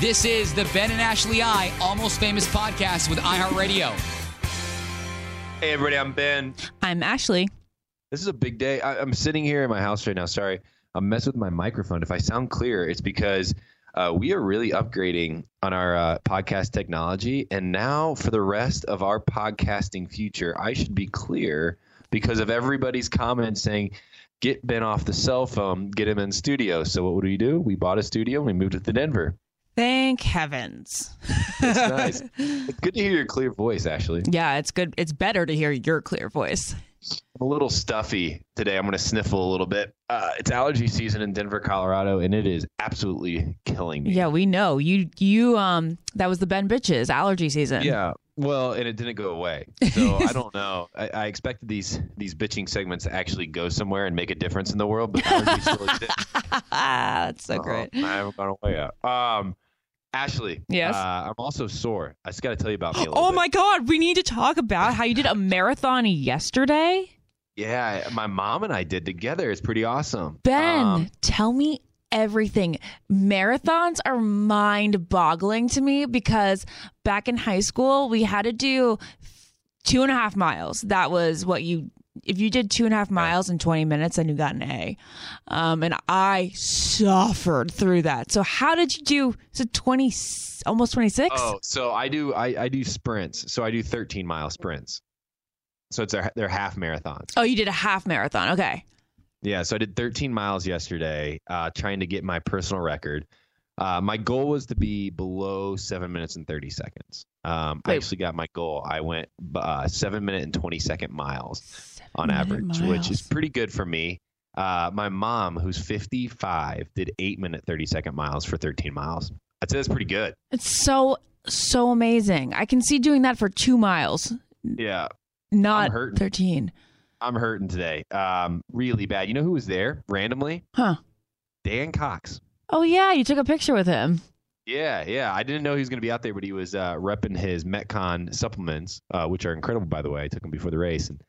This is the Ben and Ashley I Almost Famous podcast with iHeartRadio. Hey, everybody, I'm Ben. I'm Ashley. This is a big day. I, I'm sitting here in my house right now. Sorry, I'm messing with my microphone. If I sound clear, it's because uh, we are really upgrading on our uh, podcast technology. And now, for the rest of our podcasting future, I should be clear because of everybody's comments saying, get Ben off the cell phone, get him in studio. So, what would we do? We bought a studio and we moved it to Denver. Thank heavens. It's nice. it's good to hear your clear voice, Ashley. Yeah, it's good. It's better to hear your clear voice. I'm a little stuffy today. I'm going to sniffle a little bit. Uh, it's allergy season in Denver, Colorado, and it is absolutely killing me. Yeah, we know you. You um, that was the Ben bitches allergy season. Yeah. Well, and it didn't go away. So I don't know. I, I expected these these bitching segments to actually go somewhere and make a difference in the world, but allergies still exist. That's so Uh-huh. great. I haven't gone away yet. Um, Ashley. Yes? Uh, I'm also sore. I just got to tell you about me Oh bit. my God, we need to talk about how you did a marathon yesterday. Yeah, my mom and I did together. It's pretty awesome. Ben, Um, tell me everything. Marathons are mind boggling to me because back in high school, we had to do two and a half miles. That was what you, if you did two and a half miles in 20 minutes, then you got an A. Um, and I suffered through that. So, how did you do? Is it 20, almost 26? Oh, so I do I, I do sprints. So I do 13 mile sprints. So it's their, their half marathons. Oh, you did a half marathon. Okay. Yeah, so I did 13 miles yesterday, uh, trying to get my personal record. Uh, my goal was to be below seven minutes and 30 seconds. Um, I actually got my goal. I went uh, seven minute and 20 second miles on average, which is pretty good for me. Uh, my mom, who's 55, did eight minute 30 second miles for 13 miles. I'd say that's pretty good. It's so, so amazing. I can see doing that for two miles, Yeah, not hurting. 13. I'm hurting today. Um, really bad. You know who was there randomly? Huh. Dan Cox. Oh yeah, you took a picture with him. Yeah, yeah. I didn't know he was going to be out there, but he was uh, repping his Metcon supplements, uh, which are incredible, by the way. I took him before the race, and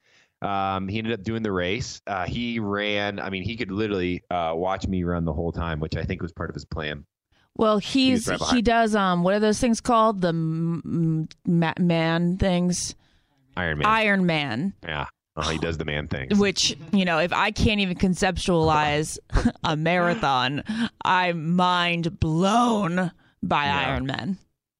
um, he ended up doing the race. Uh, he ran. I mean, he could literally uh, watch me run the whole time, which I think was part of his plan. Well, he's right he does um what are those things called the m- m- man things Iron Man. Iron Man, yeah, uh, he does the man thing. which you know if I can't even conceptualize a marathon, I'm mind blown by Yeah. Iron Man.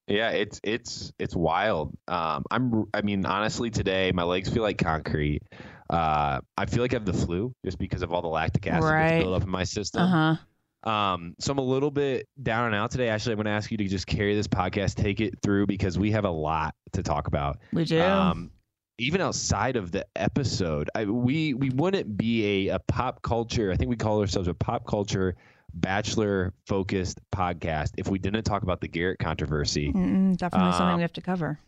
Yeah, it's it's it's wild. Um, I'm. I mean, honestly, today my legs feel like concrete. Uh, I feel like I have the flu just because of all the lactic acid Right. that's built up in my system. Uh huh. Um, so I'm a little bit down and out today. Actually, I'm going to ask you to just carry this podcast, take it through because we have a lot to talk about. We do. Um, even outside of the episode, I, we we wouldn't be a, a pop culture. I think we call ourselves a pop culture bachelor focused podcast if we didn't talk about the Garrett controversy. Mm-mm, definitely something um, we have to cover.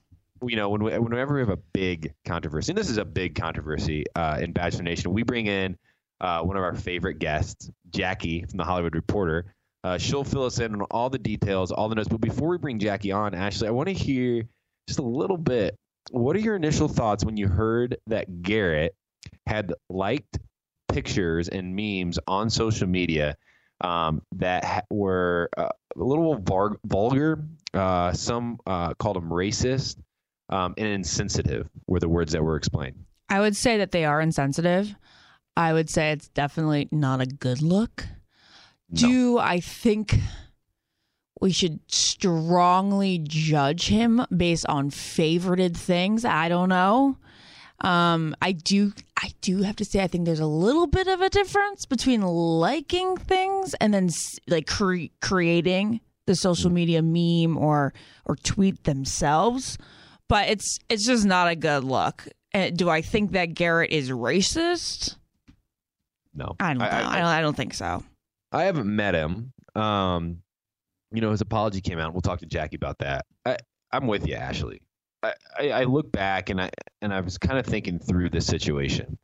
You know, when we, whenever we have a big controversy, and this is a big controversy uh, in Bachelor Nation, we bring in uh, one of our favorite guests, Jackie from the Hollywood Reporter. Uh, she'll fill us in on all the details, all the notes. But before we bring Jackie on, Ashley, I want to hear just a little bit. What are your initial thoughts when you heard that Garrett had liked pictures and memes on social media um, that ha- were uh, a little var- vulgar? Uh, some uh, called them racist um, and insensitive, were the words that were explained. I would say that they are insensitive. I would say it's definitely not a good look. Do I think we should strongly judge him based on favorited things? I don't know. Um, I do. I do have to say, I think there's a little bit of a difference between liking things and then like cre- creating the social media meme or or tweet themselves. But it's it's just not a good look. Uh, do I think that Garrett is racist? No, I don't know. I, don't. I don't think so. I haven't met him. Um, you know, his apology came out. We'll talk to Jackie about that. I, I'm with you, Ashley. I, I, look back and I and I was kind of thinking through this situation,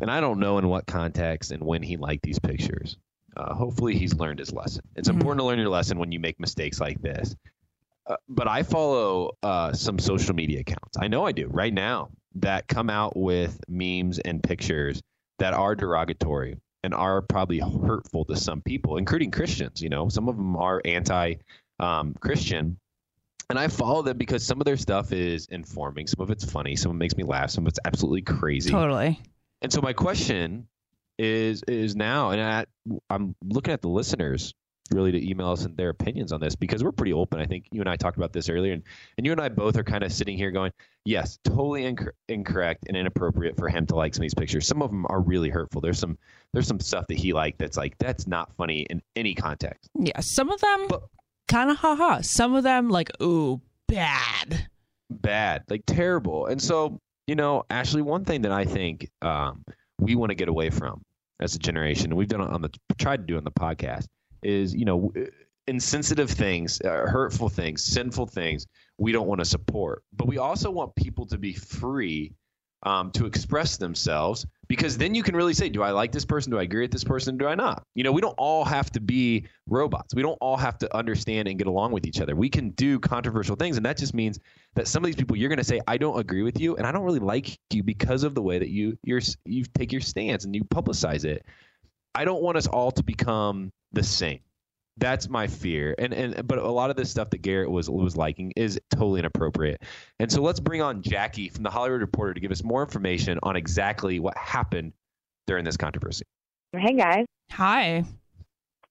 and I don't know in what context and when he liked these pictures. Uh, hopefully, he's learned his lesson. It's Mhm. important to learn your lesson when you make mistakes like this. Uh, but I follow uh, some social media accounts. I know I do right now that come out with memes and pictures that are derogatory and are probably hurtful to some people, including Christians. You know, some of them are anti um, Christian. And I follow them because some of their stuff is informing, some of it's funny, some of it makes me laugh, some of it's absolutely crazy. Totally. And so my question is is now, and I, I'm looking at the listeners really to email us and their opinions on this because we're pretty open. I think you and I talked about this earlier, and, and you and I both are kind of sitting here going, yes, totally inc- incorrect and inappropriate for him to like some of these pictures. Some of them are really hurtful. There's some there's some stuff that he liked that's like that's not funny in any context. Yeah, some of them But- kind of haha. Some of them like ooh bad. Bad, like terrible. And so you know, Ashley, one thing that I think um, we want to get away from as a generation, and we've done on the tried to do on the podcast, is you know insensitive things, uh, hurtful things, sinful things we don't want to support. But we also want people to be free um, to express themselves because then you can really say, do I like this person? Do I agree with this person? Do I not? You know, we don't all have to be robots. We don't all have to understand and get along with each other. We can do controversial things. And that just means that some of these people you're going to say, I don't agree with you and I don't really like you because of the way that you you're, you take your stance and you publicize it. I don't want us all to become the same. That's my fear. And and but a lot of this stuff that Garrett was was liking is totally inappropriate. And so let's bring on Jackie from the Hollywood Reporter to give us more information on exactly what happened during this controversy. Hey guys. Hi.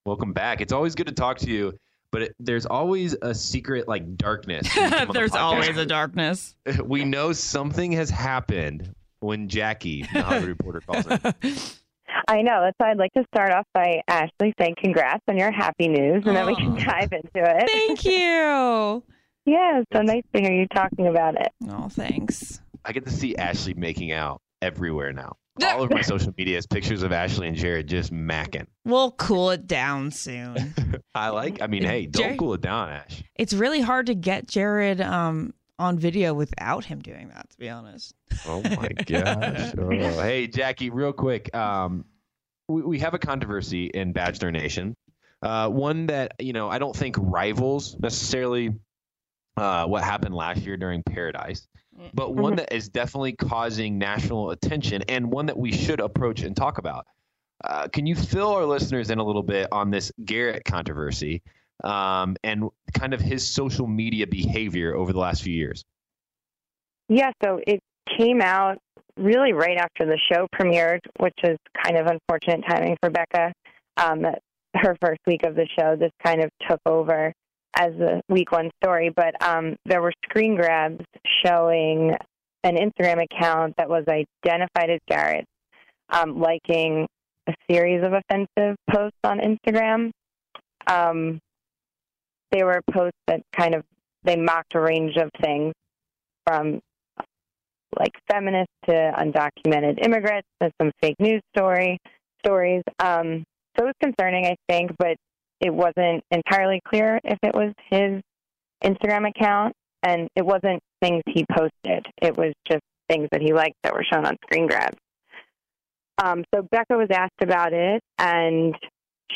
Welcome back. It's always good to talk to you, but it, there's always a secret like darkness. when you come on the There's always a darkness. we know something has happened when Jackie, the Hollywood Reporter, calls in. I know. That's why I'd like to start off by Ashley saying congrats on your happy news and then we can Oh. dive into it. Thank you. Yeah, it's so nice to hear you talking about it. Oh, thanks. I get to see Ashley making out everywhere now. All of my social media is pictures of Ashley and Jared just macking. We'll cool it down soon. I like. I mean, hey, don't Jared- cool it down, Ash. it's really hard to get Jared um on video without him doing that, to be honest. Oh my gosh. Oh. Hey, Jackie, real quick. Um, we, we have a controversy in Bachelor Nation. Uh, one that you know I don't think rivals necessarily uh, what happened last year during Paradise, but one that is definitely causing national attention and one that we should approach and talk about. Uh, can you fill our listeners in a little bit on this Garrett controversy um, and kind of his social media behavior over the last few years? Yeah, so it came out really right after the show premiered, which is kind of unfortunate timing for Becca. Um, her first week of the show, this kind of took over as a week one story. But um, there were screen grabs showing an Instagram account that was identified as Garrett um, liking a series of offensive posts on Instagram. Um, they were posts that kind of they mocked a range of things from like feminists to undocumented immigrants to some fake news story stories. Um, so it was concerning, I think, but it wasn't entirely clear if it was his Instagram account, and it wasn't things he posted. It was just things that he liked that were shown on screen grabs. Um, so Becca was asked about it, and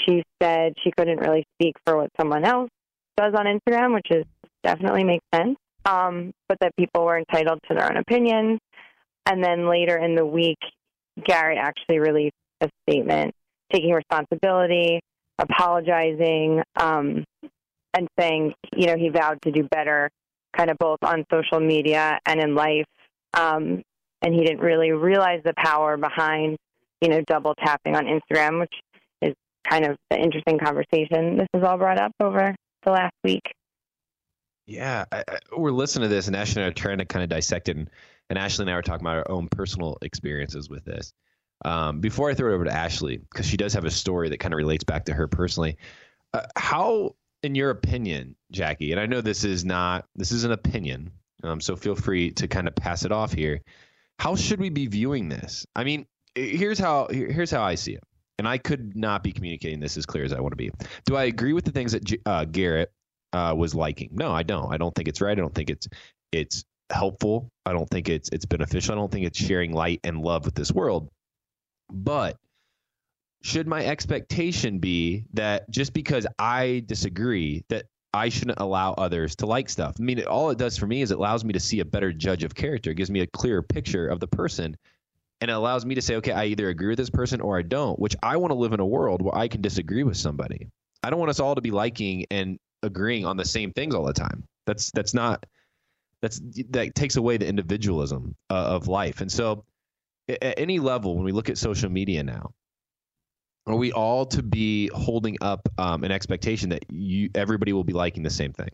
she said she couldn't really speak for what someone else does on Instagram, which is definitely makes sense um, but that people were entitled to their own opinions. And then later in the week, Garrett actually released a statement taking responsibility, apologizing, um, and saying, you know, he vowed to do better, kind of both on social media and in life. Um, and he didn't really realize the power behind, you know, double tapping on Instagram, which is kind of the interesting conversation this was all brought up over the last week. Yeah, I, I, we're listening to this, and Ashley and I are trying to kind of dissect it. And, and Ashley and I are talking about our own personal experiences with this. Um, before I throw it over to Ashley, because she does have a story that kind of relates back to her personally, uh, how, in your opinion, Jackie, and I know this is not this is an opinion, um, so feel free to kind of pass it off here. How should we be viewing this? I mean, here's how here, here's how I see it, and I could not be communicating this as clear as I want to be. Do I agree with the things that uh, Garrett uh, was liking. No, I don't. I don't think it's right. I don't think it's it's helpful. I don't think it's it's beneficial. I don't think it's sharing light and love with this world. But should my expectation be that just because I disagree that I shouldn't allow others to like stuff? I mean, all it does for me is it allows me to see a better judge of character. It gives me a clearer picture of the person. And it allows me to say, okay, I either agree with this person or I don't, which I want to live in a world where I can disagree with somebody. I don't want us all to be liking and agreeing on the same things all the time. That's that's not that's that takes away the individualism uh, of life. And so, at any level, when we look at social media now, are we all to be holding up um, an expectation that you everybody will be liking the same thing?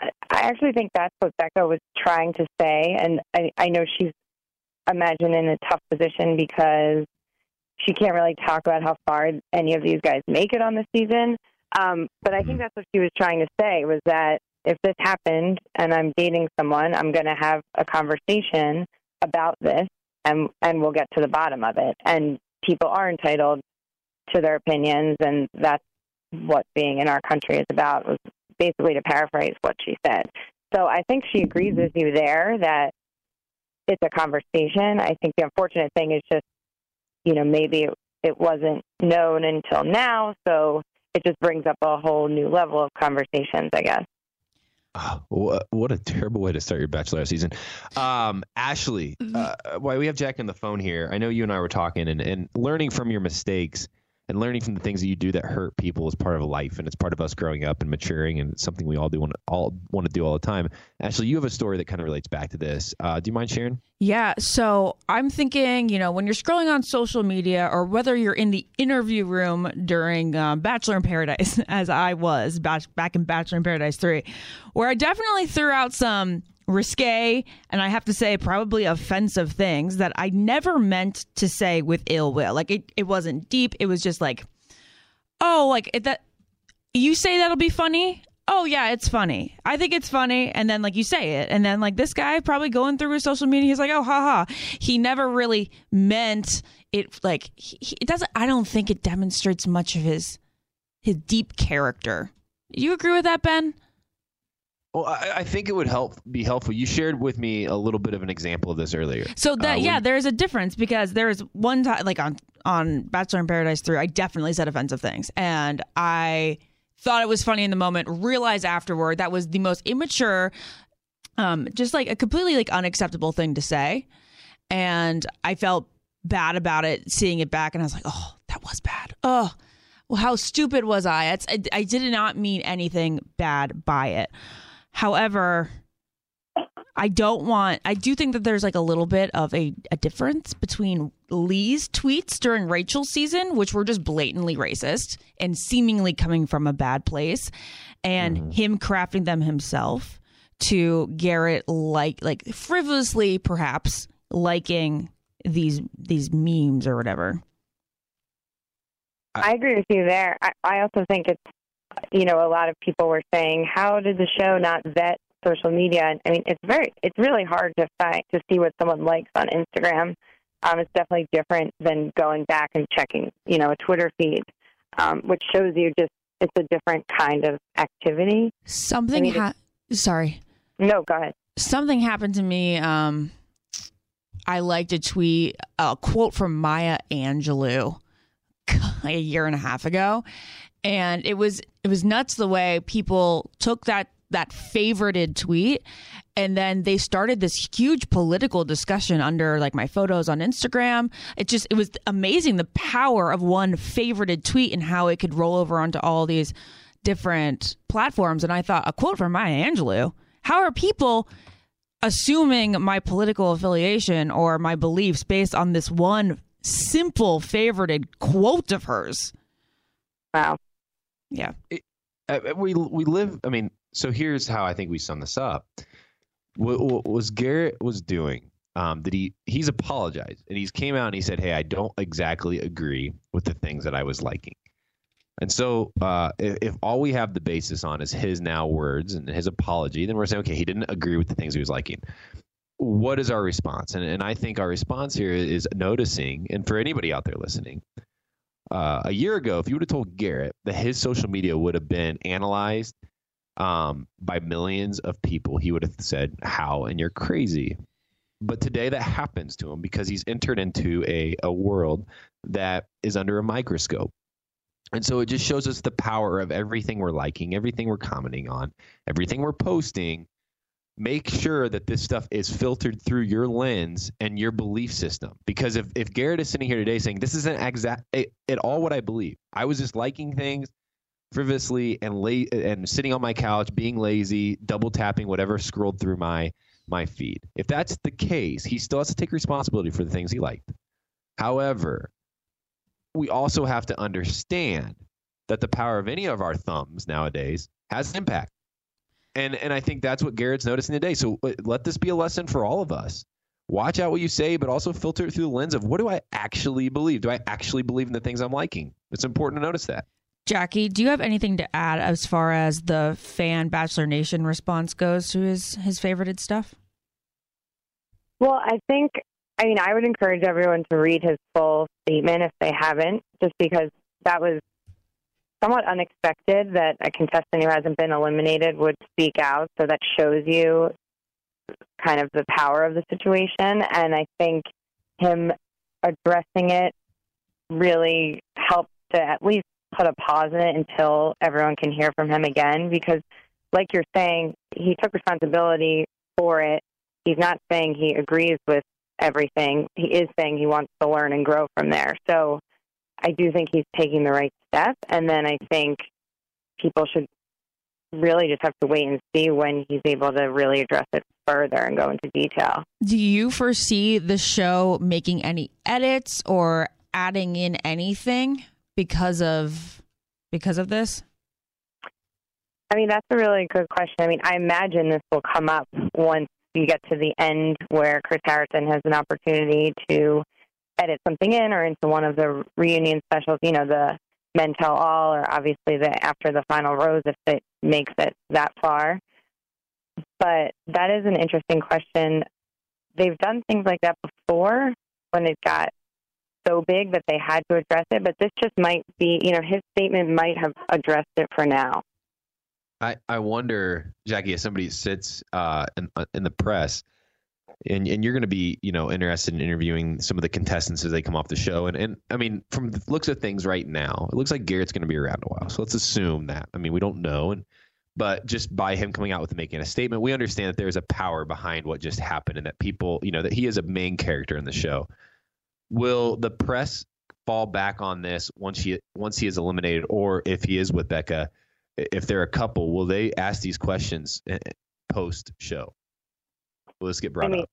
I actually think that's what Becca was trying to say, and I, I know she's imagine in a tough position because she can't really talk about how far any of these guys make it on the season. Um, but I think mm-hmm. that's what she was trying to say was that if this happened and I'm dating someone, I'm going to have a conversation about this and and we'll get to the bottom of it. And people are entitled to their opinions, and that's what being in our country is about. Was basically to paraphrase what she said. So I think she agrees with you there that it's a conversation. I think the unfortunate thing is just, you know, maybe it, it wasn't known until now, so it just brings up a whole new level of conversations, I guess. Oh, what, what a terrible way to start your bachelor season. Um, Ashley, mm-hmm. uh, why we have Jack on the phone here. I know you and I were talking and, and learning from your mistakes and learning from the things that you do that hurt people is part of life and it's part of us growing up and maturing and it's something we all do want to all want to do all the time. Ashley, you have a story that kind of relates back to this. Uh, do you mind sharing? Yeah. So I'm thinking, you know, when you're scrolling on social media or whether you're in the interview room during uh, Bachelor in Paradise, as I was back, back in Bachelor in Paradise 3, where I definitely threw out some risque and I have to say probably offensive things that I never meant to say with ill will. Like it, it wasn't deep. It was just like, oh, like it, that you say that'll be funny. Oh yeah, it's funny. I think it's funny, and then like you say it, and then like this guy probably going through his social media, he's like, oh haha. He never really meant it. Like he, it doesn't. I don't think it demonstrates much of his his deep character. You agree with that, Ben? Well, I, I, think it would help be helpful. You shared with me a little bit of an example of this earlier. So that uh, yeah, there's a difference because there's one time like on on Bachelor in Paradise three, I definitely said offensive things, and I thought it was funny in the moment. Realized afterward that was the most immature, um, just like a completely like unacceptable thing to say, and I felt bad about it seeing it back, and I was like, oh, that was bad. Oh. Well, how stupid was I? It's, I? I did not mean anything bad by it. However, I don't want, I do think that there's like a little bit of a, a difference between Lee's tweets during Rachel's season, which were just blatantly racist and seemingly coming from a bad place, and mm-hmm. him crafting them himself to Garrett like like frivolously perhaps liking these these memes or whatever. I agree with you there. I, I also think it's you know, a lot of people were saying, how did the show not vet social media? And I mean, it's very, it's really hard to find to see what someone likes on Instagram. Um, it's definitely different than going back and checking, you know, a Twitter feed, um, which shows you just it's a different kind of activity. Something. I mean, ha- sorry. No, go ahead. Something happened to me. Um, I liked a tweet, a quote from Maya Angelou a year and a half ago, and it was it was nuts the way people took that that favorited tweet and then they started this huge political discussion under like my photos on Instagram. It just it was amazing the power of one favorited tweet and how it could roll over onto all these different platforms. And I thought a quote from Maya Angelou: "How are people assuming my political affiliation or my beliefs based on this one simple favorited quote of hers?" Wow. Yeah. It, uh, we we live. I mean, so here's how I think we sum this up. What, what was Garrett was doing? Um, that he he's apologized and he's came out and he said, "Hey, I don't exactly agree with the things that I was liking." And so, uh, if, if, all we have the basis on is his now words and his apology, then we're saying, okay, he didn't agree with the things he was liking. What is our response? And, and I think our response here is noticing, and for anybody out there listening, uh, a year ago, if you would have told Garrett that his social media would have been analyzed um, by millions of people, he would have said, How? And you're crazy. But today that happens to him because he's entered into a, a world that is under a microscope. And so it just shows us the power of everything we're liking, everything we're commenting on, everything we're posting make sure that this stuff is filtered through your lens and your belief system. Because if, if Garrett is sitting here today saying this isn't exact at all what I believe, I was just liking things frivolously and la- and sitting on my couch, being lazy, double tapping whatever scrolled through my my feed. If that's the case, he still has to take responsibility for the things he liked. However, we also have to understand that the power of any of our thumbs nowadays has an impact. And and I think that's what Garrett's noticing today. So uh, let this be a lesson for all of us. Watch out what you say, but also filter it through the lens of what do I actually believe? Do I actually believe in the things I'm liking? It's important to notice that. Jackie, do you have anything to add as far as the fan Bachelor Nation response goes to his his favorited stuff? Well, I think, I mean, I would encourage everyone to read his full statement if they haven't, just because that was somewhat unexpected that a contestant who hasn't been eliminated would speak out. So that shows you kind of the power of the situation. And I think him addressing it really helped to at least put a pause in it until everyone can hear from him again. Because, like you're saying, he took responsibility for it. He's not saying he agrees with everything. He is saying he wants to learn and grow from there. So I do think he's taking the right step. And then I think people should really just have to wait and see when he's able to really address it further and go into detail. Do you foresee the show making any edits or adding in anything because of because of this? I mean, that's a really good question. I mean, I imagine this will come up once you get to the end where Chris Harrison has an opportunity to edit something in or into one of the reunion specials, you know, the men tell all or obviously the after the final rose if it makes it that far. But that is an interesting question. They've done things like that before when it got so big that they had to address it, but this just might be, you know, his statement might have addressed it for now. I, I wonder, Jackie, if somebody sits uh, in, uh, in the press, and and you're going to be you know interested in interviewing some of the contestants as they come off the show, and and I mean from the looks of things right now, it looks like Garrett's going to be around a while. So let's assume that. I mean, we don't know, and but just by him coming out with making a statement, we understand that there is a power behind what just happened, and that people, you know, that he is a main character in the show. Will the press fall back on this once he once he is eliminated, or if he is with Becca? if they're a couple, will they ask these questions eh, post show? Will this get brought I mean, up?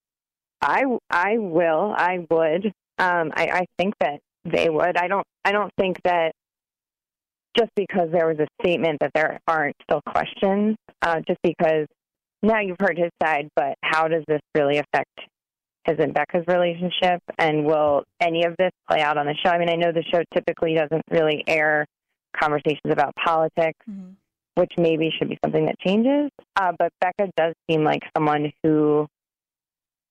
I I will. I would. Um, I, I think that they would. I don't. I don't think that just because there was a statement that there aren't still questions. Uh, just because now you've heard his side, but how does this really affect his and Becca's relationship? And will any of this play out on the show? I mean, I know the show typically doesn't really air conversations about politics, mm-hmm. which maybe should be something that changes. Uh, but Becca does seem like someone who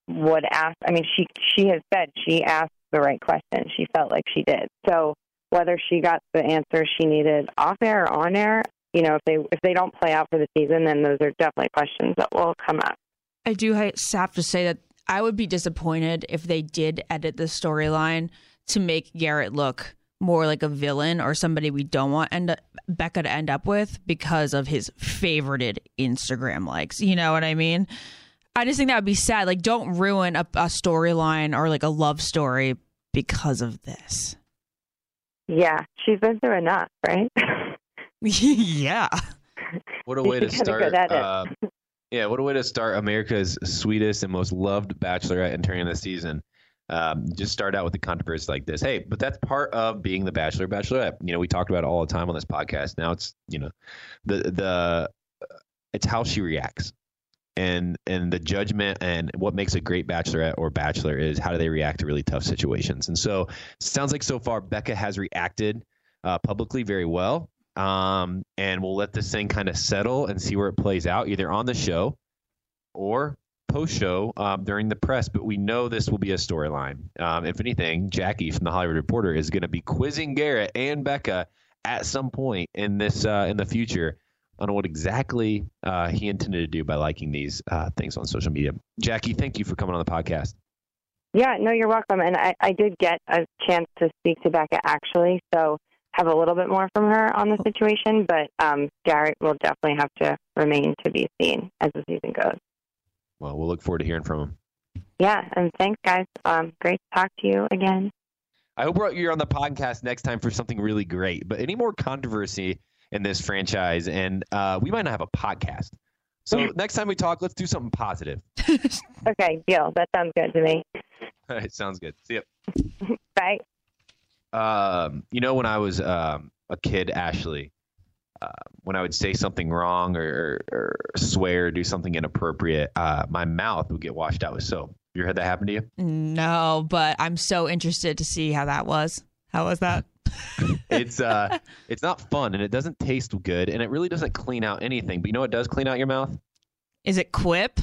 would ask. I mean, she she has said she asked the right question. She felt like she did. So whether she got the answer she needed off air or on air, you know, if they if they don't play out for the season, then those are definitely questions that will come up. I do have to say that I would be disappointed if they did edit the storyline to make Garrett look more like a villain or somebody we don't want end up, Becca to end up with because of his favorited Instagram likes. You know what I mean? I just think that would be sad. Like, don't ruin a, a storyline or like a love story because of this. Yeah, she's been through enough, right? yeah. What a way to start. Uh, yeah, what a way to start America's sweetest and most loved bachelorette entering the season um, just start out with the controversy like this. Hey, but that's part of being the bachelor, bachelorette. You know, we talked about it all the time on this podcast. Now it's you know, the the it's how she reacts, and and the judgment and what makes a great bachelorette or bachelor is how do they react to really tough situations. And so sounds like so far Becca has reacted uh, publicly very well. Um, and we'll let this thing kind of settle and see where it plays out, either on the show or post show um, during the press, but we know this will be a storyline. Um, if anything, Jackie from the Hollywood Reporter is going to be quizzing Garrett and Becca at some point in this uh, in the future on what exactly uh, he intended to do by liking these uh, things on social media. Jackie, thank you for coming on the podcast. Yeah, no, you're welcome. And I, I did get a chance to speak to Becca actually, so have a little bit more from her on the situation. But um, Garrett will definitely have to remain to be seen as the season goes. Well, we'll look forward to hearing from him. Yeah, and thanks, guys. Um, great to talk to you again. I hope you're on the podcast next time for something really great. But any more controversy in this franchise, and uh, we might not have a podcast. So next time we talk, let's do something positive. Okay, deal. That sounds good to me. All right, sounds good. See ya. Bye. Um, you know, when I was um, a kid, Ashley, uh, when I would say something wrong or, or swear or do something inappropriate, uh, my mouth would get washed out with soap. You ever had that happen to you? No, but I'm so interested to see how that was. How was that? It's uh, it's not fun and it doesn't taste good and it really doesn't clean out anything. But you know what does clean out your mouth? Is it Quip?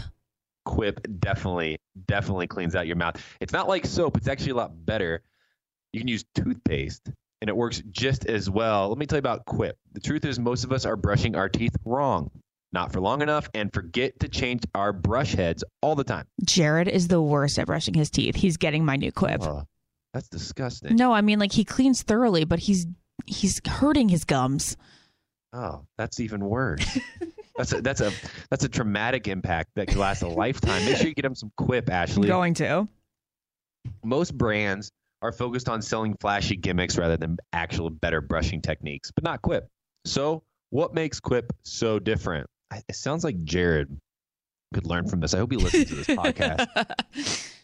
Quip definitely, definitely cleans out your mouth. It's not like soap. It's actually a lot better. You can use toothpaste and it works just as well. Let me tell you about Quip. The truth is, most of us are brushing our teeth wrong, not for long enough, and forget to change our brush heads all the time. Jared is the worst at brushing his teeth. He's getting my new Quip. Oh, that's disgusting. No, I mean like he cleans thoroughly, but he's he's hurting his gums. Oh, that's even worse. that's a that's a that's a traumatic impact that could last a lifetime. Make sure you get him some Quip, I'm Ashley. going to. most brands are focused on selling flashy gimmicks rather than actual better brushing techniques, but not Quip. So, what makes Quip so different? It sounds like Jared could learn from this. I hope he listens to this podcast.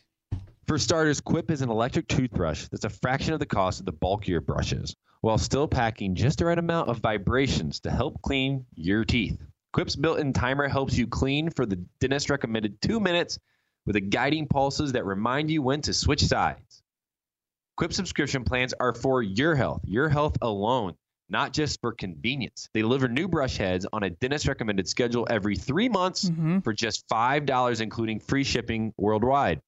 For starters, Quip is an electric toothbrush that's a fraction of the cost of the bulkier brushes, while still packing just the right amount of vibrations to help clean your teeth. Quip's built-in timer helps you clean for the dentist recommended two minutes with the guiding pulses that remind you when to switch sides. Quip subscription plans are for your health, your health alone, not just for convenience. They deliver new brush heads on a dentist recommended schedule every three months Mhm. for just $5, including free shipping worldwide.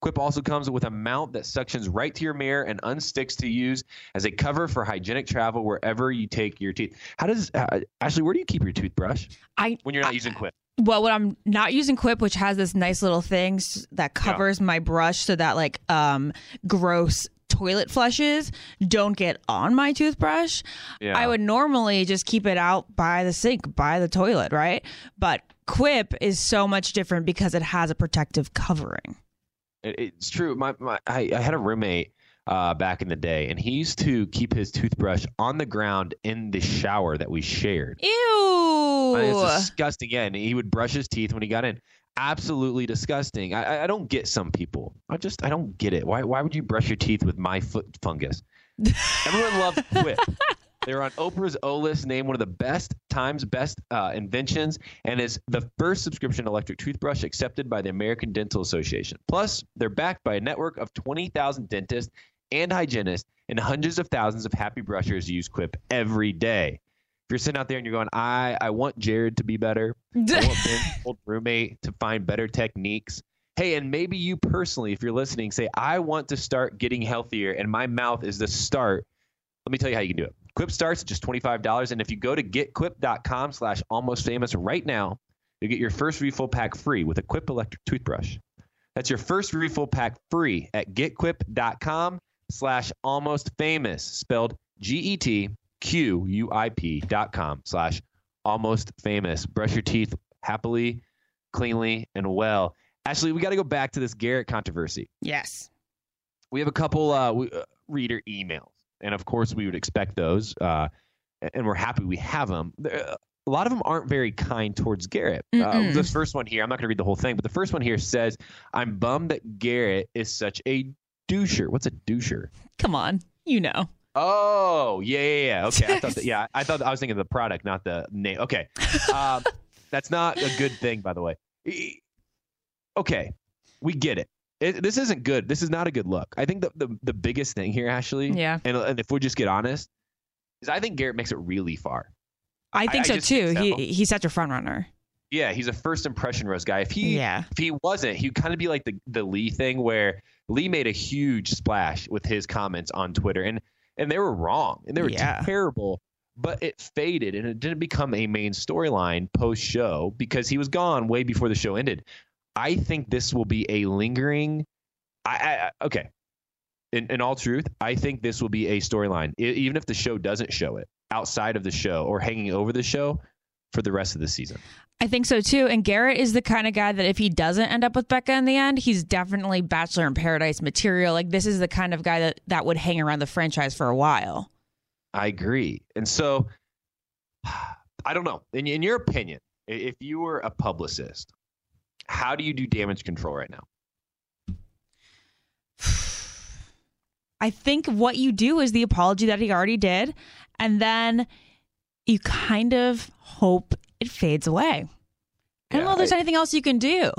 Quip also comes with a mount that suctions right to your mirror and unsticks to use as a cover for hygienic travel wherever you take your teeth. How does uh, Ashley? Where do you keep your toothbrush I when you're not using Quip? well, when I'm not using Quip, which has this nice little thing that covers my brush so that like um gross toilet flushes don't get on my toothbrush. Yeah. I would normally just keep it out by the sink, by the toilet, right? But Quip is so much different because it has a protective covering. It, it's true. My, my I, I had a roommate uh, back in the day, and he used to keep his toothbrush on the ground in the shower that we shared. Ew. I mean, it's disgusting. Yeah, and he would brush his teeth when he got in. Absolutely disgusting. I, I- I don't get some people. I just I don't get it. Why why would you brush your teeth with my foot fungus? Everyone loves Quip. They're on Oprah's O list, named one of the best times best uh, inventions, and is the first subscription electric toothbrush accepted by the American Dental Association. Plus, they're backed by a network of 20,000 dentists and hygienists, and hundreds of thousands of happy brushers use Quip every day. If you're sitting out there and you're going, I, I want Jared to be better, I want Ben's old roommate to find better techniques. Hey, and maybe you personally, if you're listening, say, I want to start getting healthier, and my mouth is the start. Let me tell you how you can do it. Quip starts at just $25, and if you go to getquip.com slash almost famous right now, you'll get your first refill pack free with a Quip electric toothbrush. That's your first refill pack free at getquip.com slash almost famous, spelled G-E-T-Q-U-I-P dot com slash almost famous. Brush your teeth happily, cleanly, and well. Ashley, we got to go back to this Garrett controversy. yes. We have a couple uh, we, uh, reader emails, and of course, we would expect those, uh, and we're happy we have them. A lot of them aren't very kind towards Garrett. Uh, this first one here, I'm not going to read the whole thing, but the first one here says, "I'm bummed that Garrett is such a doucher." What's a doucher? Come on. You know. Oh, yeah, yeah, yeah. Okay, I thought that. Yeah, I thought I was thinking of the product, not the name. Okay, um, that's not a good thing, by the way. E- Okay, we get it. It. This isn't good. This is not a good look. I think the the, the biggest thing here, Ashley, Yeah. and, and if we just get honest, is I think Garrett makes it really far. I think I so just too. think so. He he's such a front runner. Yeah, he's a first impression rose guy. If he Yeah. if he wasn't, he'd kind of be like the the Lee thing where Lee made a huge splash with his comments on Twitter, and and they were wrong and they were Yeah. terrible. But it faded and it didn't become a main storyline post show because he was gone way before the show ended. I think this will be a lingering. I, I okay. In, in all truth, I think this will be a storyline, even if the show doesn't show it outside of the show or hanging over the show for the rest of the season. I think so too. And Garrett is the kind of guy that if he doesn't end up with Becca in the end, he's definitely Bachelor in Paradise material. Like this is the kind of guy that that would hang around the franchise for a while. I agree. And so I don't know. In, in your opinion, if you were a publicist, how do you do damage control right now? I think what you do is the apology that he already did, and then you kind of hope it fades away. I don't Yeah, know if there's I- anything else you can do.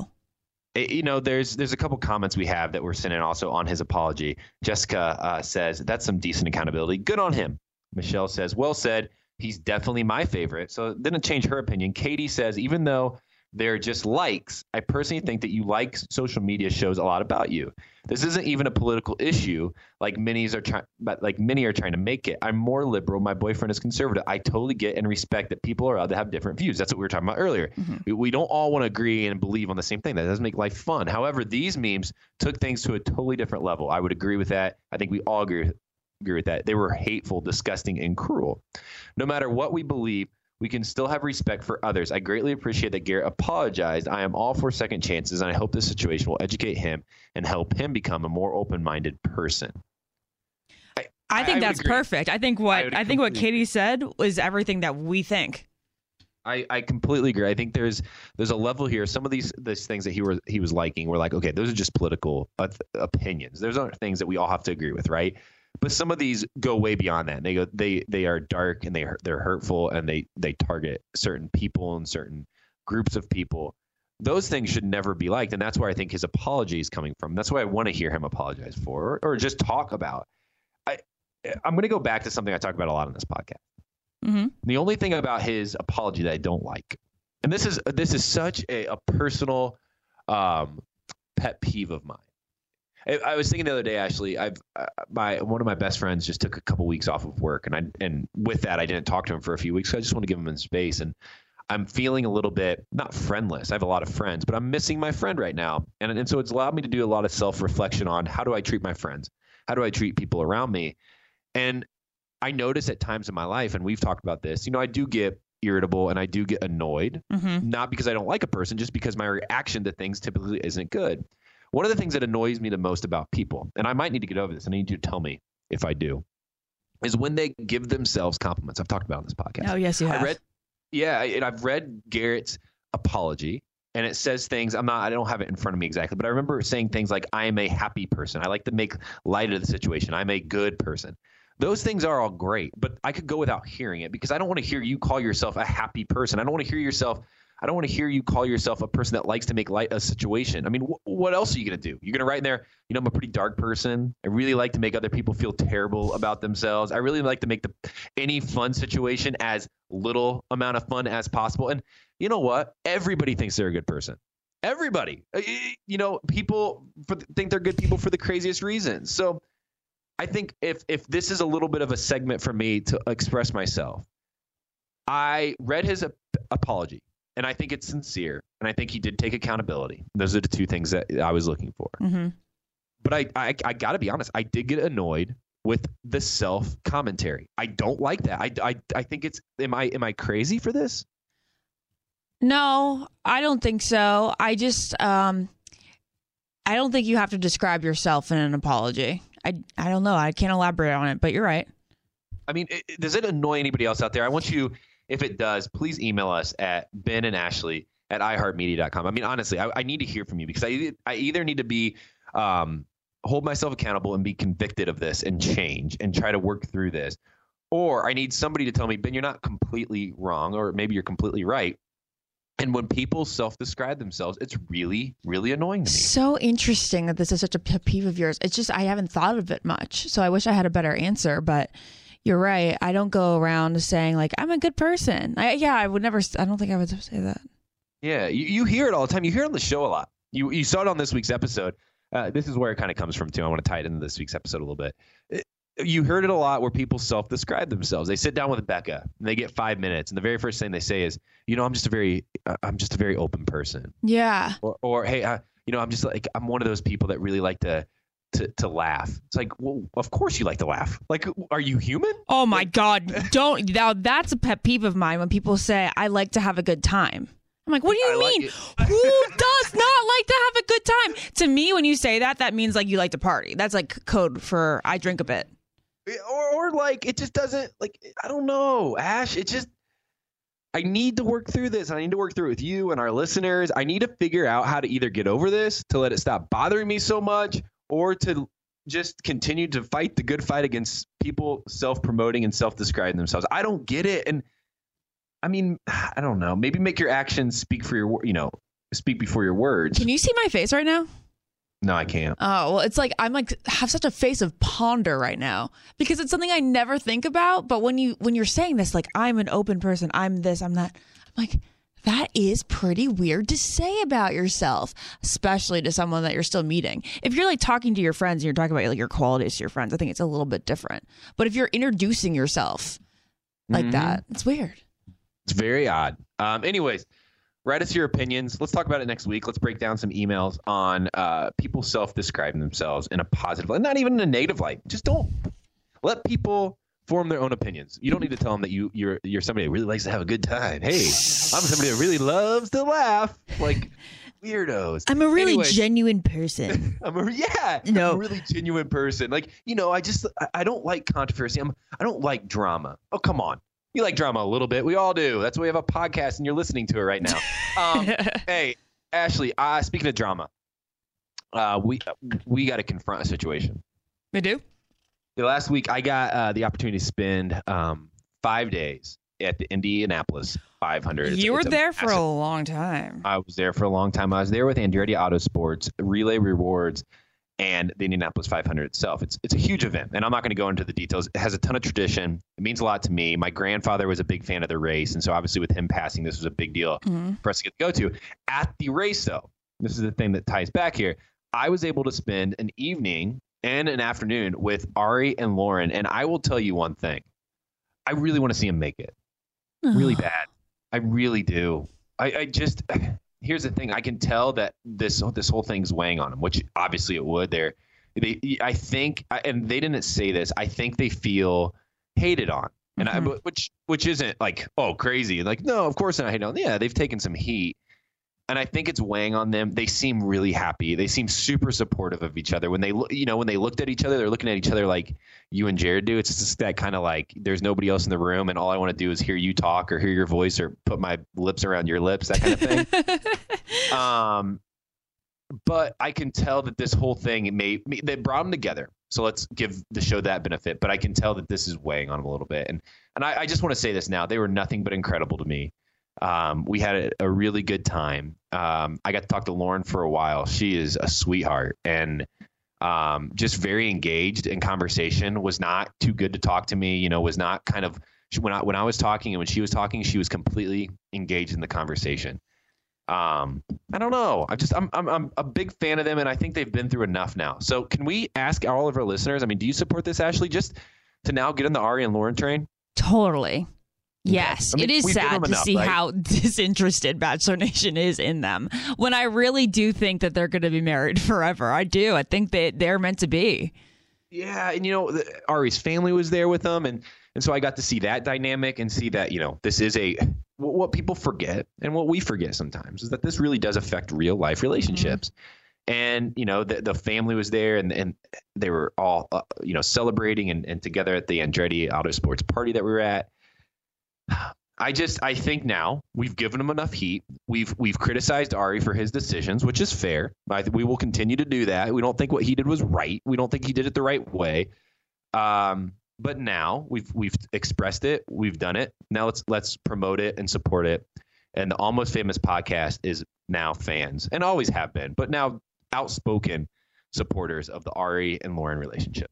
You know there's there's a couple comments we have that were sent in also on his apology jessica uh, says that's some decent accountability good on him michelle says well said he's definitely my favorite so didn't change her opinion katie says even though they're just likes. I personally think that you like social media shows a lot about you. This isn't even a political issue. Like many are trying but like many are trying to make it. I'm more liberal. My boyfriend is conservative. I totally get and respect that people are allowed to have different views. That's what we were talking about earlier. Mm-hmm. We, we don't all want to agree and believe on the same thing. That doesn't make life fun. However these memes took things to a totally different level. I would agree with that. I think we all agree agree with that. They were hateful disgusting and cruel. No matter what we believe we can still have respect for others. I greatly appreciate that Garrett apologized. I am all for second chances, and I hope this situation will educate him and help him become a more open-minded person. I I think would that's perfect. I think what would I, think what Katie said was everything that we think. I, I completely agree. I think there's there's a level here. Some of these these things that he was he was liking were like, okay, those are just political opinions. There's other things that we all have to agree with, right? But some of these go way beyond that. They go they they are dark and they they're hurtful and they they target certain people and certain groups of people. Those things should never be liked, and that's where I think his apology is coming from. That's why I want to hear him apologize for, or, or just talk about. I I'm going to go back to something I talk about a lot on this podcast. hmm The only thing about his apology that I don't like, and this is this is such a, a personal um, pet peeve of mine. I, I was thinking the other day, actually, I've uh, my one of my best friends just took a couple weeks off of work, and I and with that, I didn't talk to him for a few weeks. So I just want to give him in space, and I'm feeling a little bit not friendless. I have a lot of friends, but I'm missing my friend right now, and and so it's allowed me to do a lot of self reflection on how do I treat my friends, how do I treat people around me, and I notice at times in my life, and we've talked about this. You know, I do get irritable and I do get annoyed hmm not because I don't like a person, just because my reaction to things typically isn't good. One of the things that annoys me the most about people, and I might need to get over this, and I need you to tell me if I do, is when they give themselves compliments. I've talked about it on this podcast. Oh yes, you have. I read, yeah, and I've read Garrett's apology, and it says things. I'm not. I don't have it in front of me exactly, but I remember saying things like, "I am a happy person. I like to make light of the situation. I'm a good person." Those things are all great, but I could go without hearing it because I don't want to hear you call yourself a happy person. I don't want to hear yourself. I don't want to hear you call yourself a person that likes to make light a situation. I mean, wh- what else are you going to do? You're going to write in there, you know, I'm a pretty dark person. I really like to make other people feel terrible about themselves. I really like to make the any fun situation as little amount of fun as possible. And you know what? Everybody thinks they're a good person. Everybody, Uh, you know, people think they're good people for the craziest reasons. So I think if if this is a little bit of a segment for me to express myself, I read his ap- apology and I think it's sincere and I think he did take accountability. Those are the two things that I was looking for. hmm But I I, I got to be honest, I did get annoyed with the self commentary. I don't like that. I, I I think it's am I am I crazy for this? No, I don't think so. I just um I don't think you have to describe yourself in an apology. I I don't know. I can't elaborate on it, but you're right. I mean, it, does it annoy anybody else out there? I want you, if it does, please email us at Ben and Ashley at iHeartMedia.com. I mean, honestly, I, I need to hear from you because I I either need to be um, hold myself accountable and be convicted of this and change and try to work through this, or I need somebody to tell me, Ben, you're not completely wrong, or maybe you're completely right. And when people self-describe themselves, it's really, really annoying to me. So interesting that this is such a pet peeve of yours. It's just I haven't thought of it much. So I wish I had a better answer, but you're right. I don't go around saying like I'm a good person. I, yeah, I would never I don't think I would say that. Yeah, you, you hear it all the time. You hear it on the show a lot. You you saw it on this week's episode. Uh, this is where it kind of comes from too. I want to tie it into this week's episode a little bit. It- you heard it a lot where people self-describe themselves. They sit down with Becca and they get five minutes, and the very first thing they say is, "You know, I'm just a very, uh, I'm just a very open person," Yeah. or, or "Hey, uh, you know, I'm just like I'm one of those people that really like to." To, to laugh. It's like, well, of course you like to laugh. Like, are you human? Oh my God. Don't now that's a pet peeve of mine when people say I like to have a good time. I'm like, what do you I mean? it. Who does not like to have a good time? To me, when you say that, that means like you like to party. That's like code for I drink a bit. or or like it just doesn't like I don't know, Ash. It just I need to work through this. I need to work through it with you and our listeners. I need to figure out how to either get over this, to let it stop bothering me so much, or to just continue to fight the good fight against people self promoting and self describing themselves. I don't get it. And I mean, I don't know. Maybe make your actions speak for your, you know, speak before your words. Can you see my face right now? No, I can't. Oh, well, it's like I'm like have such a face of ponder right now because it's something I never think about. But when you when you're saying this, like I'm an open person, I'm this, I'm that, I'm like, that is pretty weird to say about yourself, especially to someone that you're still meeting. If you're like talking to your friends and you're talking about like your qualities to your friends, I think it's a little bit different. But if you're introducing yourself like Mhm. that, it's weird. It's very odd. Um, anyways, write us your opinions. Let's talk about it next week. Let's break down some emails on uh, people self-describing themselves in a positive light, not even in a negative light. Just don't let people form their own opinions. You don't need to tell them that you you're you're somebody that really likes to have a good time. Hey, I'm somebody that really loves to laugh. Like weirdos. I'm a really Anyways. genuine person. I'm a yeah, No. I'm a really genuine person. Like you know, I just I, I don't like controversy. I'm I don't like drama. Oh come on, you like drama a little bit. We all do. That's why we have a podcast and you're listening to it right now. Um, hey, Ashley. Uh, speaking of drama, uh, we we got to confront a situation. we do. The last week, I got uh, the opportunity to spend um, five days at the Indianapolis 500. It's- You were it's a there for a long time. I was there for a long time. I was there with Andretti Autosports, Relay Rewards, and the Indianapolis 500 itself. It's it's a huge event, and I'm not going to go into the details. It has a ton of tradition. It means a lot to me. My grandfather was a big fan of the race, and so obviously with him passing, this was a big deal Mhm. for us to get to go to. At the race, though, this is the thing that ties back here. I was able to spend an evening and an afternoon with Ari and Lauren, and I will tell you one thing. I really want to see him make it really bad. I really do. I, I just here's the thing. I can tell that this this whole thing's weighing on them, which obviously it would. They're they. I think, and they didn't say this. I think they feel hated on, and I, Mhm. which which isn't like oh crazy. Like no, of course not hated on. Yeah, they've taken some heat. And I think it's weighing on them. They seem really happy. They seem super supportive of each other. When they, look, you know, when they looked at each other, they're looking at each other like you and Jared do. It's just that kind of like there's nobody else in the room, and all I want to do is hear you talk or hear your voice or put my lips around your lips, that kind of thing. um, but I can tell that this whole thing may they brought them together. So let's give the show that benefit. But I can tell that this is weighing on them a little bit. And and I, I just want to say this now. They were nothing but incredible to me. Um, we had a, a really good time. Um, I got to talk to Lauren for a while. She is a sweetheart and um, just very engaged in conversation. Was not too good to talk to me. You know, was not kind of when I when I was talking and when she was talking, she was completely engaged in the conversation. Um, I don't know. I just I'm, I'm I'm a big fan of them, and I think they've been through enough now. So can we ask all of our listeners? I mean, do you support this, Ashley? Just to now get on the Ari and Lauren train. Totally. Yes, I mean, it is sad to enough, see right? how disinterested Bachelor Nation is in them. When I really do think that they're going to be married forever, I do. I think that they're meant to be. Yeah, and you know, the, Ari's family was there with them, and and so I got to see that dynamic and see that you know this is a what, what people forget and what we forget sometimes is that this really does affect real life relationships. And you know the the family was there, and and they were all uh, you know celebrating and, and together at the Andretti Autosports party that we were at. I just I think now we've given him enough heat. We've we've criticized Ari for his decisions, which is fair. I th- we will continue to do that. We don't think what he did was right. We don't think he did it the right way. Um, but now we've we've expressed it. We've done it. Now let's let's promote it and support it. And the Almost Famous podcast is now fans and always have been, but now outspoken supporters of the Ari and Lauren relationship.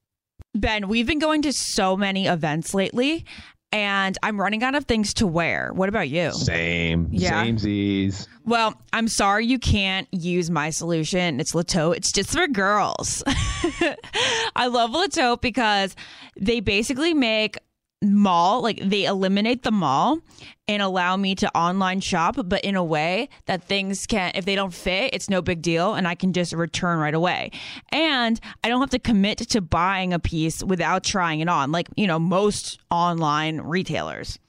Ben, we've been going to so many events lately, and I'm running out of things to wear. What about you? Same, Yeah. same Z's. Well, I'm sorry you can't use my solution. It's Le Tote. It's just for girls. I love Le Tote because they basically make mall like they eliminate the mall and allow me to online shop but in a way that things can if they don't fit it's no big deal and i can just return right away and i don't have to commit to buying a piece without trying it on like you know most online retailers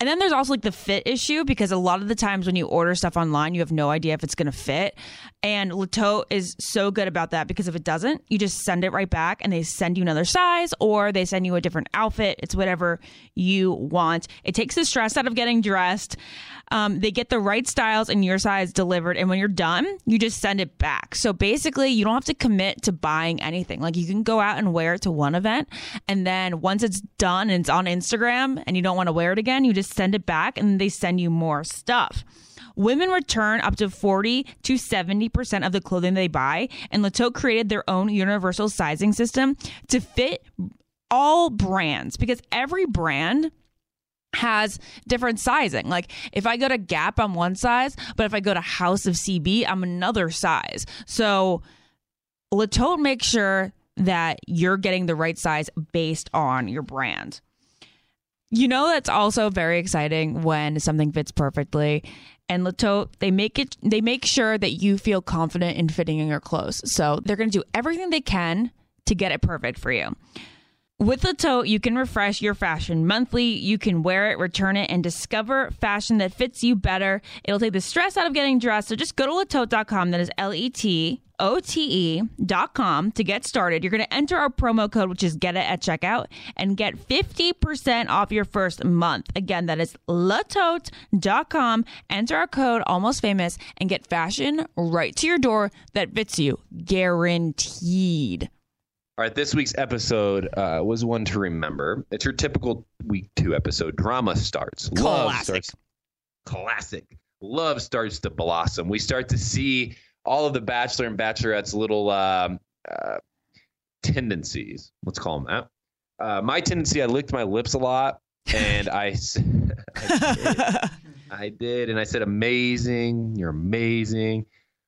And then there's also like the fit issue because a lot of the times when you order stuff online, you have no idea if it's going to fit. And Le Tote is so good about that because if it doesn't, you just send it right back and they send you another size or they send you a different outfit. It's whatever you want. It takes the stress out of getting dressed. Um, they get the right styles in your size delivered. And when you're done, you just send it back. So basically, you don't have to commit to buying anything. Like you can go out and wear it to one event. And then once it's done and it's on Instagram and you don't want to wear it again, you just send it back and they send you more stuff. Women return up to 40 to 70% of the clothing they buy, and Le Tote created their own universal sizing system to fit all brands because every brand has different sizing. Like if I go to Gap, I'm one size, but if I go to House of CB, I'm another size. So Le Tote makes sure that you're getting the right size based on your brand. You know that's also very exciting when something fits perfectly. And Le Tote, they make it they make sure that you feel confident in fitting in your clothes. So they're gonna do everything they can to get it perfect for you. With the tote, you can refresh your fashion monthly. You can wear it, return it, and discover fashion that fits you better. It'll take the stress out of getting dressed. So just go to letote.com. That is L E T O T E.com to get started. You're going to enter our promo code, which is get it at checkout, and get 50% off your first month. Again, that is letote.com. Enter our code almost famous and get fashion right to your door that fits you. Guaranteed. All right, this week's episode uh, was one to remember. It's your typical week two episode. Drama starts. Love Classic. starts. Classic. Love starts to blossom. We start to see all of the Bachelor and Bachelorette's little um, uh, tendencies. Let's call them that. Uh, my tendency, I licked my lips a lot, and I, did. I did, and I said, "Amazing, you're amazing."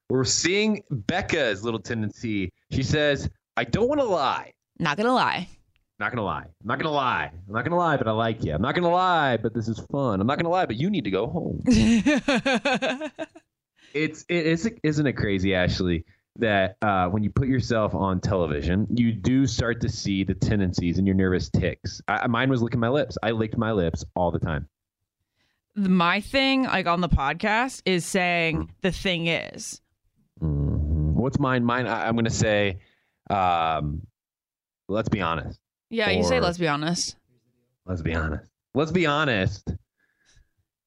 We're seeing Becca's little tendency. She says, "I don't want to lie." Not to lie. Not gonna lie. I'm not gonna lie. I'm not gonna lie, but I like you. I'm not gonna lie, but this is fun. I'm not gonna lie, but you need to go home. it's it is isn't it crazy, Ashley, that uh, when you put yourself on television, you do start to see the tendencies and your nervous ticks. I, mine was licking my lips. I licked my lips all the time. My thing, like on the podcast, is saying the thing is. Mhm. What's mine? Mine. I, I'm gonna say. Um, let's be honest. Yeah, you say, let's be honest. Let's be honest. Let's be honest. This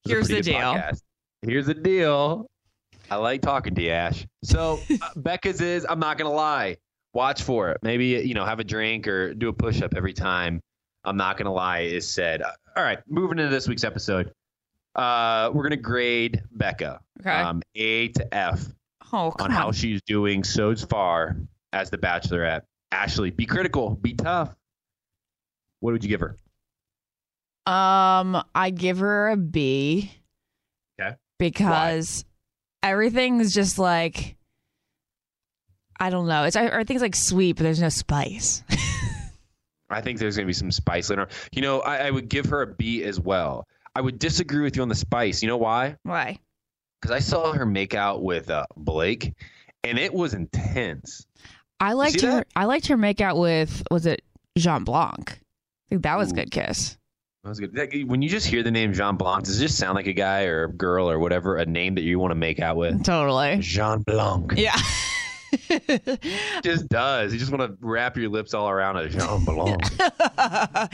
is a Here's the deal. podcast. Here's the deal. I like talking to you, Ash. So uh, Becca's is I'm not gonna lie. Watch for it. Maybe you know have a drink or do a push up every time. I'm not gonna lie is said. Uh, All right, moving into this week's episode. Uh, we're gonna grade Becca. Okay. Um, A to F oh, on come how she's doing so far as the Bachelorette. Ashley, be critical, be tough. What would you give her? Um, I give her a B. Okay. Because everything's just like I don't know. It's everything's like sweet, but there's no spice. I think there's going to be some spice later on. You know, I, I would give her a B as well. I would disagree with you on the spice. You know why? Why? Because I saw her make out with uh, Blake, and it was intense. I liked her. that? I liked her make out with was it Jean Blanc? I think that was a Ooh. good kiss. That was good. When you just hear the name Jean Blanc, does it just sound like a guy or a girl or whatever, a name that you want to make out with? Totally. Jean Blanc. Yeah. It just does. You just want to wrap your lips all around a Jean Blanc.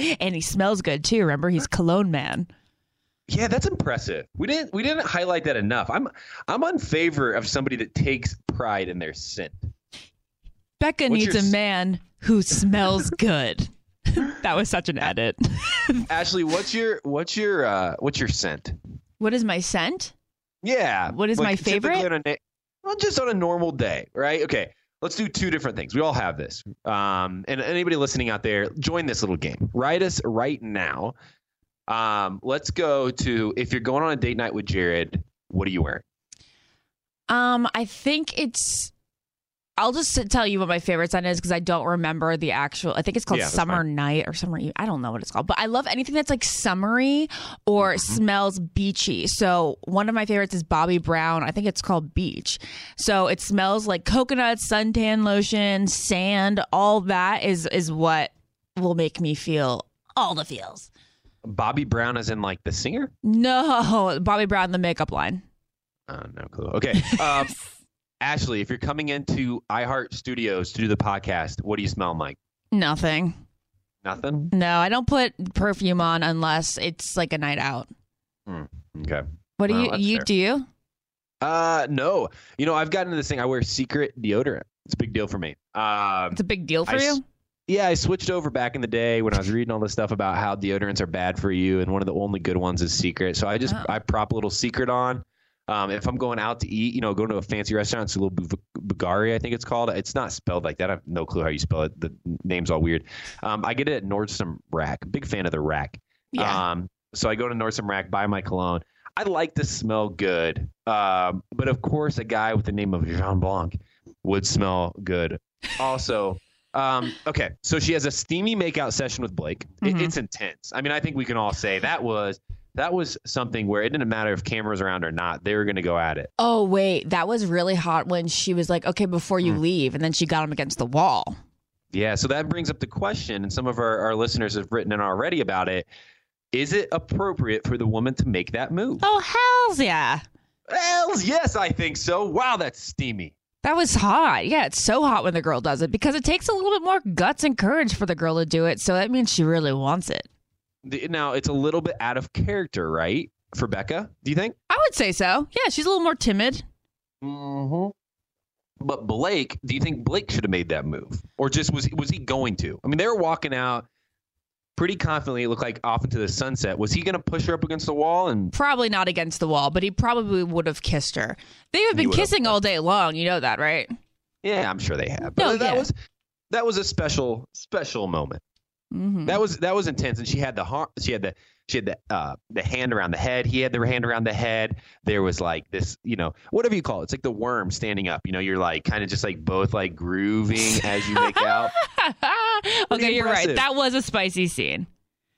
and he smells good too. Remember, he's cologne man. yeah, that's impressive. We didn't we didn't highlight that enough. I'm I'm on favor of somebody that takes pride in their scent. Becca What's needs your a man who smells good. that was such an edit. Ashley, what's your what's your uh what's your scent? what is my scent? Yeah. What is my favorite? On a, well, just on a normal day, right? Okay. Let's do two different things. We all have this. Um, and anybody listening out there, join this little game. Write us right now. Um, let's go to if you're going on a date night with Jared, what are you wearing? Um, I think it's. I'll just tell you what my favorite scent is because I don't remember the actual. I think it's called Yeah, Summer. Night or Summer. Eve. I don't know what it's called, but I love anything that's like summery or Mm-hmm. smells beachy. So one of my favorites is Bobbi Brown. I think it's called Beach. So it smells like coconut, suntan lotion, sand. All that is is what will make me feel all the feels. Bobby Brown, as in like the singer? No, Bobbi Brown, the makeup line. Uh, no clue. Okay. Um, Ashley, if you're coming into iHeart Studios to do the podcast, what do you smell like? Nothing. Nothing. No, I don't put perfume on unless it's like a night out. Okay. What do Well, you you fair. do you? Uh, no. You know, I've gotten into this thing. I wear secret deodorant. It's a big deal for me. Um, It's a big deal for I you. yeah, I switched over back in the day when I was reading all this stuff about how deodorants are bad for you, and one of the only good ones is Secret. So I just Oh. I prop a little Secret on. Um, if I'm going out to eat, you know, going to a fancy restaurant, it's a little Bulgari, I think it's called. It's not spelled like that. I have no clue how you spell it. The name's all weird. Um, I get it at Nordstrom Rack. Big fan of the Rack. Yeah. Um, so I go to Nordstrom Rack, buy my cologne. I like to smell good, um, but of course, a guy with the name of Jean Blanc would smell good. Also, um, okay, so she has a steamy makeout session with Blake. It, Mhm. it's intense. I mean, I think we can all say that was that was something where it didn't matter if cameras around or not; they were going to go at it. oh wait, that was really hot when she was like, "Okay, before you Mm. leave," and then she got him against the wall. Yeah, so that brings up the question, and some of our, our listeners have written in already about it. Is it appropriate for the woman to make that move? Oh hell's yeah! Hells yes, I think so. Wow, that's steamy. That was hot. Yeah, it's so hot when the girl does it because it takes a little bit more guts and courage for the girl to do it. So that means she really wants it. The- Now it's a little bit out of character, right, for Becca? Do you think? I would say so. Yeah, she's a little more timid. Mm-hmm. But Blake, do you think Blake should have made that move, or just was was he going to? I mean, they were walking out pretty confidently. It looked like off into the sunset. Was he going to push her up against the wall? And Probably not against the wall, but he probably would have kissed her. They have been kissing all day long. You know that, right? yeah, I'm sure they have. But No, that yeah. was that was a special special moment. Mm-hmm. That was that was intense, and she had the har- she had the she had the uh the hand around the head. He had the hand around the head. There was like this, you know, whatever you call it. It's like the worm standing up. You know, you're like kind of just like both like grooving as you make out. okay, you're right. That was a spicy scene.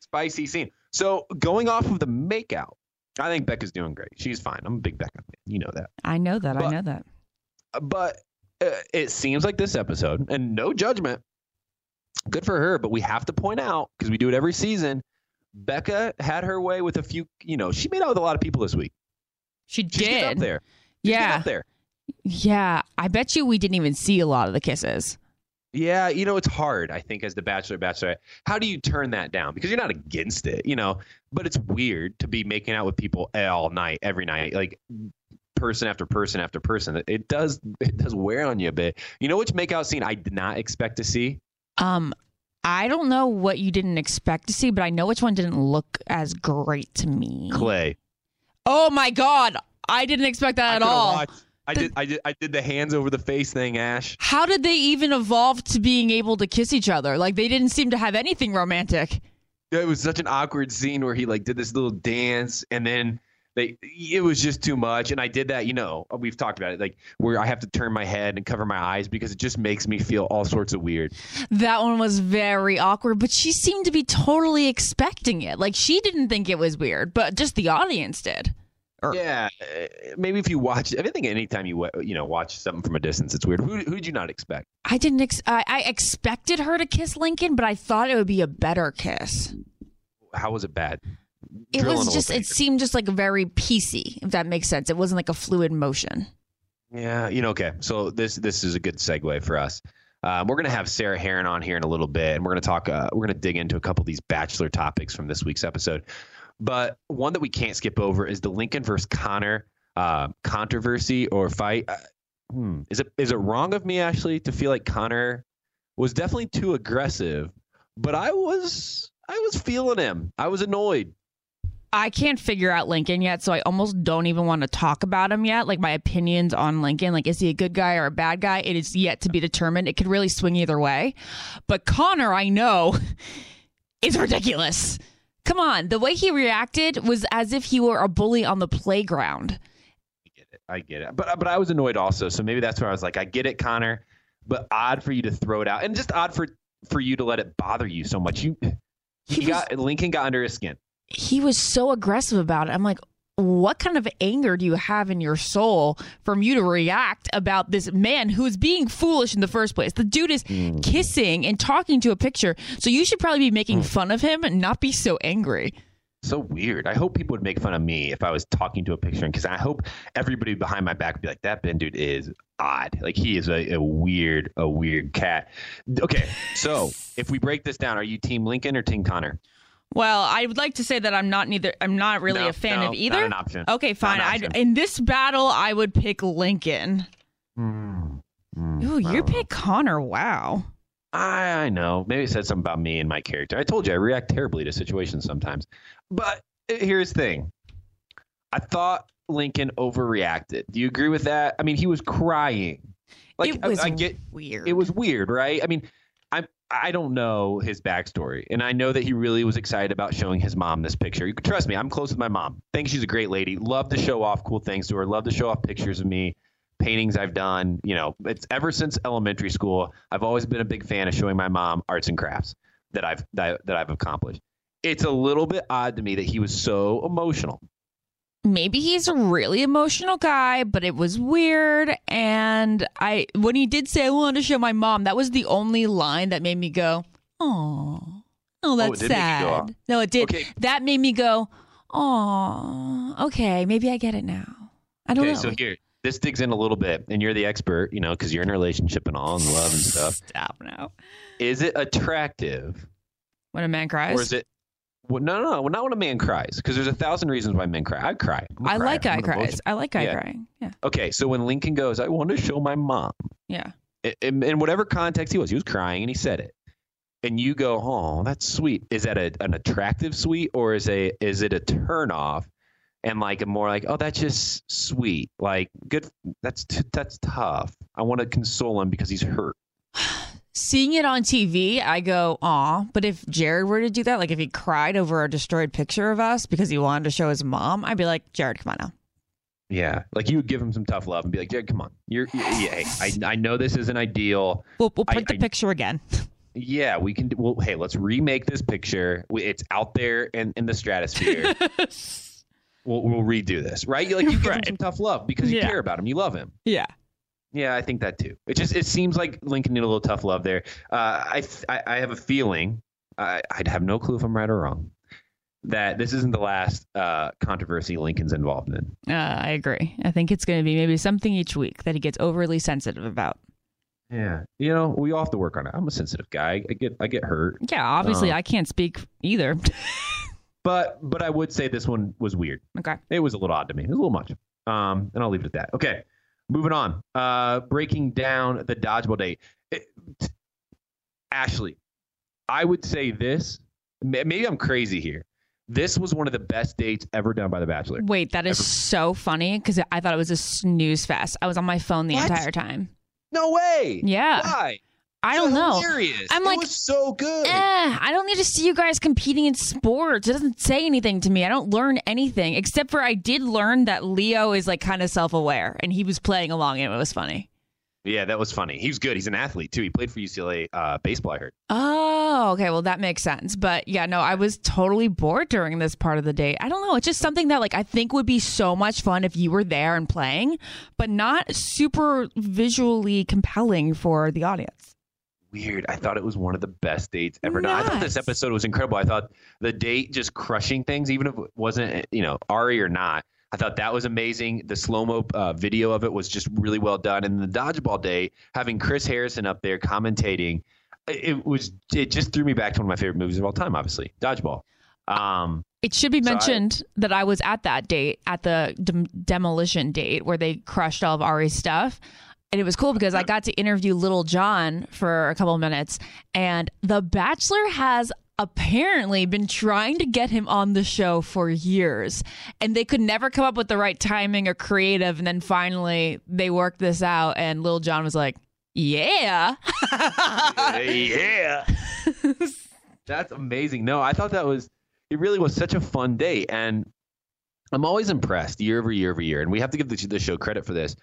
Spicy scene. So going off of the makeout, I think Becca's doing great. She's fine. I'm a big Becca fan. You know that. I know that. I know that. But uh, it seems like this episode, and no judgment, good for her. But we have to point out because we do it every season. Becca had her way with a few. You know, she made out with a lot of people this week. She She's up did. there. She's Yeah. up there. Yeah. I bet you we didn't even see a lot of the kisses. Yeah, you know, it's hard, I think, as the Bachelor, Bachelorette. How do you turn that down? Because you're not against it, you know, but it's weird to be making out with people all night, every night, like person after person after person. It, it does it does wear on you a bit. You know which makeout scene I did not expect to see? Um, I don't know what you didn't expect to see, but I know which one didn't look as great to me. Clay. Oh my god, I didn't expect that I at all. watched- I The- did I did I did the hands over the face thing, Ash. How did they even evolve to being able to kiss each other? Like they didn't seem to have anything romantic. It was such an awkward scene where he like did this little dance and then they it was just too much and I did that, you know, we've talked about it like where I have to turn my head and cover my eyes because it just makes me feel all sorts of weird. That one was very awkward, but she seemed to be totally expecting it. Like she didn't think it was weird, but just the audience did. Yeah, uh, maybe if you watch, I think anytime you you know watch something from a distance, it's weird. Who who did you not expect? I didn't. Ex- I, I expected her to kiss Lincoln, but I thought it would be a better kiss. How was it bad? It Drill in a was just. It seemed just like very piecey, if that makes sense. It wasn't like a fluid motion. Yeah, you know. Okay, so this this is a good segue for us. Um, we're gonna have Sarah Herron on here in a little bit, and we're gonna talk. Uh, we're gonna dig into a couple of these bachelor topics from this week's episode. But one that we can't skip over is the Lincoln versus Connor uh, controversy or fight. Uh, hmm, is it is it wrong of me, Ashley, to feel like Connor was definitely too aggressive? But I was I was feeling him. I was annoyed. I can't figure out Lincoln yet, so I almost don't even want to talk about him yet. Like my opinions on Lincoln, like is he a good guy or a bad guy? It is yet to be determined. It could really swing either way. But Connor, I know, is ridiculous. Come on, the way he reacted was as if he were a bully on the playground. I get it. I get it. But but I was annoyed also. So maybe that's where I was like, I get it, Connor, but odd for you to throw it out, and just odd for for you to let it bother you so much. You He he got Lincoln got under his skin. He was so aggressive about it. I'm like, what kind of anger do you have in your soul from you to react about this man who is being foolish in the first place? The dude is mm. kissing and talking to a picture. So you should probably be making mm. fun of him and not be so angry. So weird. I hope people would make fun of me if I was talking to a picture, because I hope everybody behind my back would be like, "That Ben dude is odd. Like he is a, a weird, a weird cat." Okay, so if we break this down, are you Team Lincoln or Team Connor? Well, I would like to say that I'm not neither. I'm not really No, a fan no, of either. Not an option. Okay, fine. Option. in this battle, I would pick Lincoln. Mm, mm, Ooh, you know. pick Connor. Wow. I, I know. Maybe it said something about me and my character. I told you I react terribly to situations sometimes. But uh, here's the thing. I thought Lincoln overreacted. Do you agree with that? I mean, he was crying. Like it was I, I get weird. it was weird, right? I mean, I don't know his backstory, and I know that he really was excited about showing his mom this picture. You can trust me, I'm close with my mom. Think she's a great lady. Love to show off cool things to her. Love to show off pictures of me, paintings I've done. You know, it's ever since elementary school. I've always been a big fan of showing my mom arts and crafts that I've that, that I've accomplished. It's a little bit odd to me that he was so emotional. Maybe he's a really emotional guy, but it was weird. And I, when he did say, I wanted to show my mom, that was the only line that made me go, oh, oh, that's did make go, sad. No, it did. Okay. That made me go, oh, okay, maybe I get it now. I don't Okay, know. so here this digs in a little bit, and you're the expert, you know, because you're in a relationship and all, and love and stuff. Stop now. Is it attractive When a man cries, Or is it? Well, no, no, no, not when a man cries, because there's a thousand reasons why men cry. I cry. I like guy cries. I like guy Yeah. crying. Yeah, Okay, so when Lincoln goes, I want to show my mom. yeah. In, in whatever context he was, he was crying and he said it. And you go, oh, that's sweet. Is that a, an attractive sweet, or is a is it a turn off? And like a more like, oh, that's just sweet. Like good. That's t- that's tough. I want to console him because he's hurt. Seeing it on TV, I go, aw. But if Jared were to do that, like if he cried over a destroyed picture of us because he wanted to show his mom, I'd be like, Jared, come on now. Yeah, like you would give him some tough love and be like, Jared, come on. You're, yeah, hey, I I know this isn't ideal. We'll, we'll I- the I- picture again. Yeah, we can. Well, hey, let's remake this picture. It's out there in, in the stratosphere. we'll, we'll redo this, right? Like you give him some tough love because you Yeah. care about him. You love him. yeah. Yeah, I think that too. It just it seems like Lincoln needed a little tough love there. Uh, I, I I have a feeling. I, I'd have no clue if I'm right or wrong. That this isn't the last uh, controversy Lincoln's involved in. Uh, I agree. I think it's going to be maybe something each week that he gets overly sensitive about. Yeah, you know, we all have to work on it. I'm a sensitive guy. I get I get hurt. Yeah, obviously, Uh. I can't speak either. But but I would say this one was weird. okay. It was a little odd to me. It was a little much. Um, and I'll leave it at that. Okay, moving on. Uh, breaking down the dodgeball date. It- Ashley, I would say this. Maybe I'm crazy here. This was one of the best dates ever done by The Bachelor. Wait, that is Ever- so funny because I thought it was a snooze fest. I was on my phone the What? entire time. No way. Yeah. Why? I don't know. Hilarious. I'm it like, was so good. Eh, I don't need to see you guys competing in sports. It doesn't say anything to me. I don't learn anything except for I did learn that Leo is like kind of self aware and he was playing along and it was funny. Yeah, that was funny. He was good. He's an athlete too. He played for UCLA uh, baseball. I heard. Oh, okay. Well, that makes sense. But yeah, no, I was totally bored during this part of the day. I don't know. It's just something that like I think would be so much fun if you were there and playing, but not super visually compelling for the audience. Weird. I thought it was one of the best dates ever done. I thought this episode was incredible. I thought the date just crushing things, even if it wasn't, you know, Ari or not. I thought that was amazing. The slow mo uh, video of it was just really well done. And the dodgeball day, having Chris Harrison up there commentating, it was it just threw me back to one of my favorite movies of all time. Obviously, dodgeball. Um, It should be So I- mentioned that I was at that date, at the dem- demolition date where they crushed all of Ari's stuff. And it was cool because I got to interview Lil Jon for a couple of minutes. And The Bachelor has apparently been trying to get him on the show for years. And they could never come up with the right timing or creative. And then finally they worked this out. And Lil Jon was like, yeah. yeah. That's amazing. No, I thought that was it really was such a fun day and I'm always impressed year over year over year and we have to give the, the show credit for this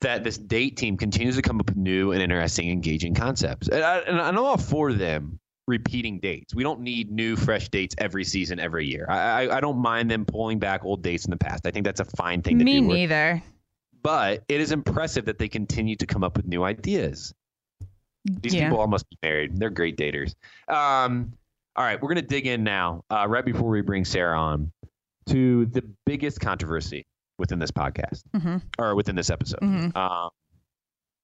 that this date team continues to come up with new and interesting engaging concepts. And, I, and I'm all for them repeating dates. We don't need new fresh dates every season every year. I I, I don't mind them pulling back old dates in the past. I think that's a fine thing to Me do. neither. But it is impressive that they continue to come up with new ideas. These Yeah. people all must be married. They're great daters. Um, All right, we're gonna dig in now, uh, right before we bring Sarah on, to the biggest controversy within this podcast hmm or within this episode. Mhm. Um,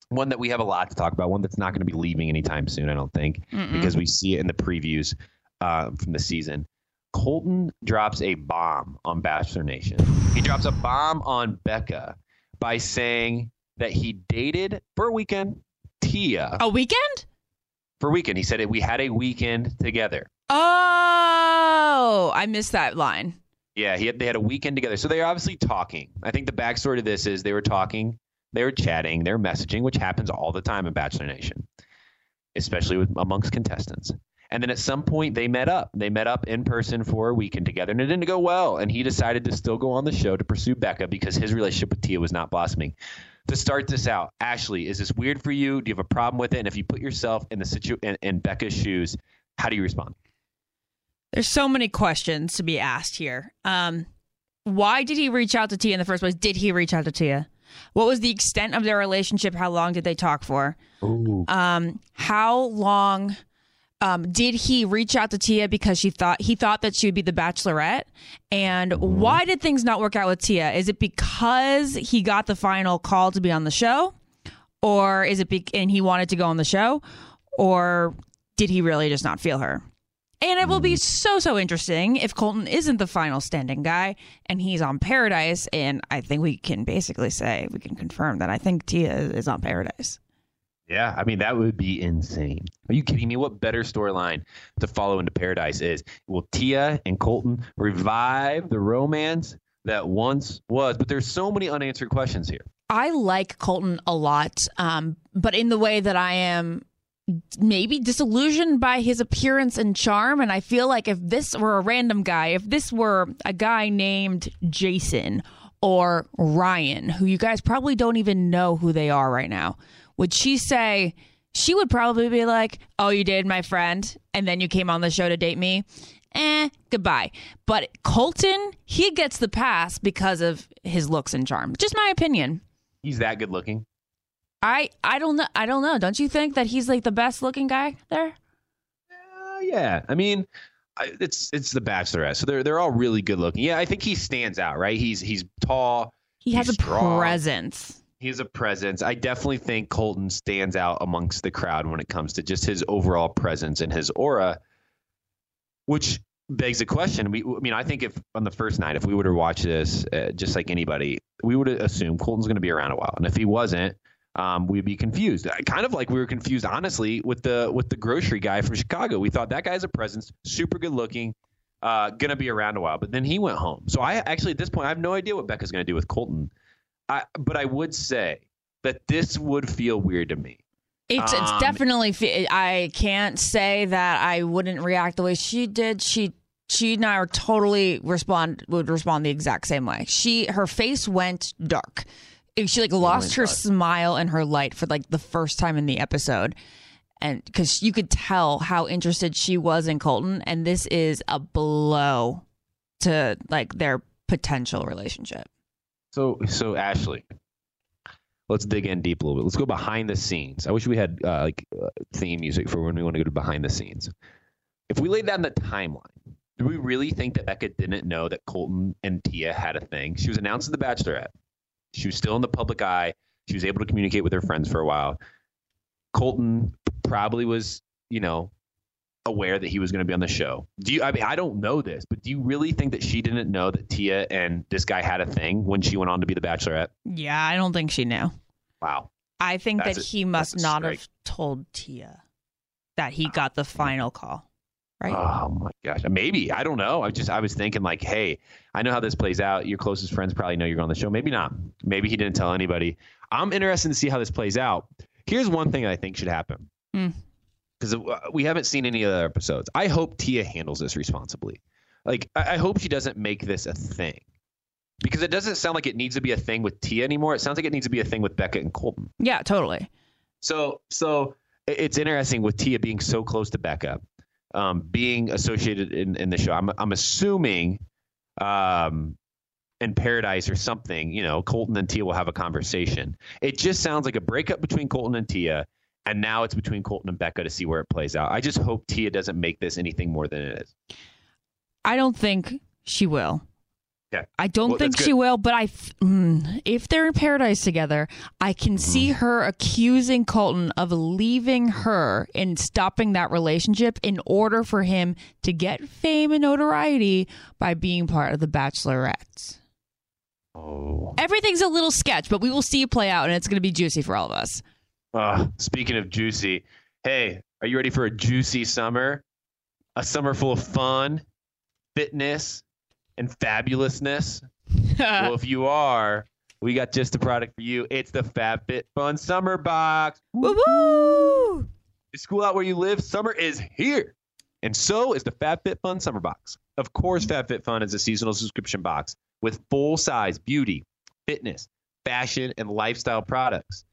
one that we have a lot to talk about. One that's not going to be leaving anytime soon, I don't think, Mm-mm. because we see it in the previews uh, from the season. Colton drops a bomb on Bachelor Nation. He drops a bomb on Becca by saying that he dated for a weekend Tia a weekend. for a weekend. He said it, we had a weekend together. Oh, I missed that line. Yeah, he had, they had a weekend together. So they are obviously talking. I think the backstory to this is they were talking, they were chatting, they were messaging, which happens all the time in Bachelor Nation, especially with amongst contestants. And then at some point they met up. They met up in person for a weekend together, and it didn't go well. And he decided to still go on the show to pursue Becca because his relationship with Tia was not blossoming. To start this out, Ashley, is this weird for you? Do you have a problem with it? And if you put yourself in the situ in, in Becca's shoes, how do you respond? There's so many questions to be asked here. Um, why did he reach out to Tia in the first place? Did he reach out to Tia? What was the extent of their relationship? How long did they talk for? Ooh. Um, how long um, did he reach out to Tia because she thought he thought that she would be the Bachelorette? And why did things not work out with Tia? Is it because he got the final call to be on the show, or is it be- and he wanted to go on the show, or did he really just not feel her? And it will be so so interesting if Colton isn't the final standing guy and he's on Paradise. And I think we can basically say we can confirm that I think Tia is on Paradise. Yeah, I mean that would be insane. Are you kidding me? What better storyline to follow into Paradise is? Will Tia and Colton revive the romance that once was? But there's so many unanswered questions here. I like Colton a lot, um, but in the way that I am maybe disillusioned by his appearance and charm. And I feel like if this were a random guy, if this were a guy named Jason or Ryan, who you guys probably don't even know who they are right now, would she say, she would probably be like, Oh, you dated my friend, and then you came on the show to date me? Eh, goodbye. But Colton, he gets the pass because of his looks and charm. Just my opinion. He's that good looking. I I don't know. I don't know. Don't you think that he's like the best looking guy there? Uh, yeah, I mean, it's it's the Bachelorette, so they're they're all really good looking. Yeah, I think he stands out. Right? He's he's tall. He has a strong. presence. He has a presence. I definitely think Colton stands out amongst the crowd when it comes to just his overall presence and his aura, which begs the question. We, I mean, I think if on the first night, if we were to watch this, uh, just like anybody, we would assume Colton's going to be around a while, and if he wasn't, um, we'd be confused. Kind of like we were confused, honestly, with the with the grocery guy from Chicago. We thought that guy's a presence, super good looking, uh, to be around a while, but then he went home. So I actually at this point, I have no idea what Becca's to do with Colton. I, but I would say that this would feel weird to me. It's it's Um, definitely. fe- I can't say that I wouldn't react the way she did. She she and I are totally respond would respond the exact same way. She her face went dark. She like lost her smile and her light for like the first time in the episode. And because you could tell how interested she was in Colton, and this is a blow to like their potential relationship. So, so Ashley, let's dig in deep a little bit. Let's go behind the scenes. I wish we had uh, like uh, theme music for when we want to go to behind the scenes. If we laid down the timeline, do we really think that Becca didn't know that Colton and Tia had a thing? She was announced as the Bachelorette. She was still in the public eye. She was able to communicate with her friends for a while. Colton probably was, you know, aware that he was going to be on the show. Do you? I mean, I don't know this, but do you really think that she didn't know that Tia and this guy had a thing when she went on to be the Bachelorette? Yeah, I don't think she knew. Wow. I think That's that a- he must not strike. have told Tia that he got the final call. Right? Oh my gosh. Maybe I don't know. I just I was thinking like, hey, I know how this plays out. Your closest friends probably know you're on the show. Maybe not. Maybe he didn't tell anybody. I'm interested to see how this plays out. Here's one thing I think should happen. Hmm. Because we haven't seen any other episodes. I hope Tia handles this responsibly. Like I, I hope she doesn't make this a thing. Because it doesn't sound like it needs to be a thing with Tia anymore. It sounds like it needs to be a thing with Becca and Colton. yeah, totally. So so it's interesting with Tia being so close to Becca, um, being associated in, in the show. I'm I'm assuming um, in Paradise or something, you know, Colton and Tia will have a conversation. It just sounds like a breakup between Colton and Tia, and now it's between Colton and Becca to see where it plays out. I just hope Tia doesn't make this anything more than it is. I don't think she will. Okay. I don't Well, think she will, but I, mm, if they're in paradise together, I can Mm-hmm. see her accusing Colton of leaving her and stopping that relationship in order for him to get fame and notoriety by being part of the Bachelorettes. Oh. Everything's a little sketch, but we will see it play out, and it's going to be juicy for all of us. Uh, speaking of juicy, hey, are you ready for a juicy summer? A summer full of fun, fitness, and fabulousness? well, if you are, we got just the product for you. It's the FabFitFun Summer Box. Woo! Is school out where you live? Summer is here. And so is the FabFitFun Summer Box. Of course, mm. FabFitFun is a seasonal subscription box with full size beauty, fitness, fashion, and lifestyle products.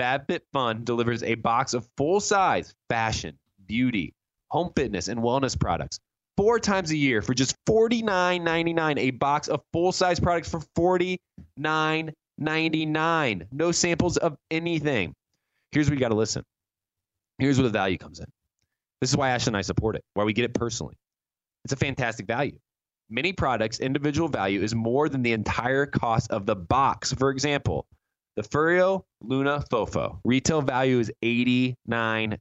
FabFitFun delivers a box of full size fashion, beauty, home fitness, and wellness products four times a year for just $49.99. A box of full size products for $49.99. No samples of anything. Here's where you got to listen. Here's where the value comes in. This is why Ashley and I support it, why we get it personally. It's a fantastic value. Many products' individual value is more than the entire cost of the box. For example, the Foreo Luna Fofo retail value is $89,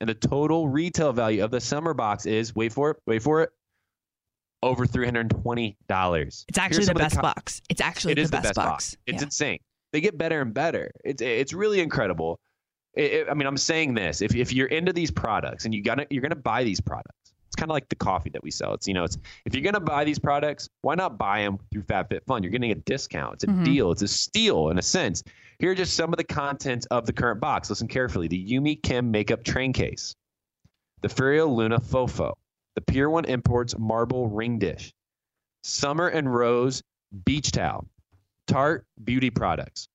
and the total retail value of the summer box is wait for it, wait for it, over $320. It's actually the best co- box. It's actually it the is best, the best box. box. It's Yeah. insane. They get better and better. It's it's really incredible. It- it- I mean, I'm saying this. If if you're into these products and you got to you're gonna buy these products. It's kind of like the coffee that we sell. It's you know, it's if you're gonna buy these products, why not buy them through FabFitFun? You're getting a discount. It's a Mhm. deal. It's a steal in a sense. Here are just some of the contents of the current box. Listen carefully. The Yumi Kim makeup train case, the Foreo Luna Fofo, the Pier One Imports marble ring dish, Summer and Rose beach towel, Tarte beauty products.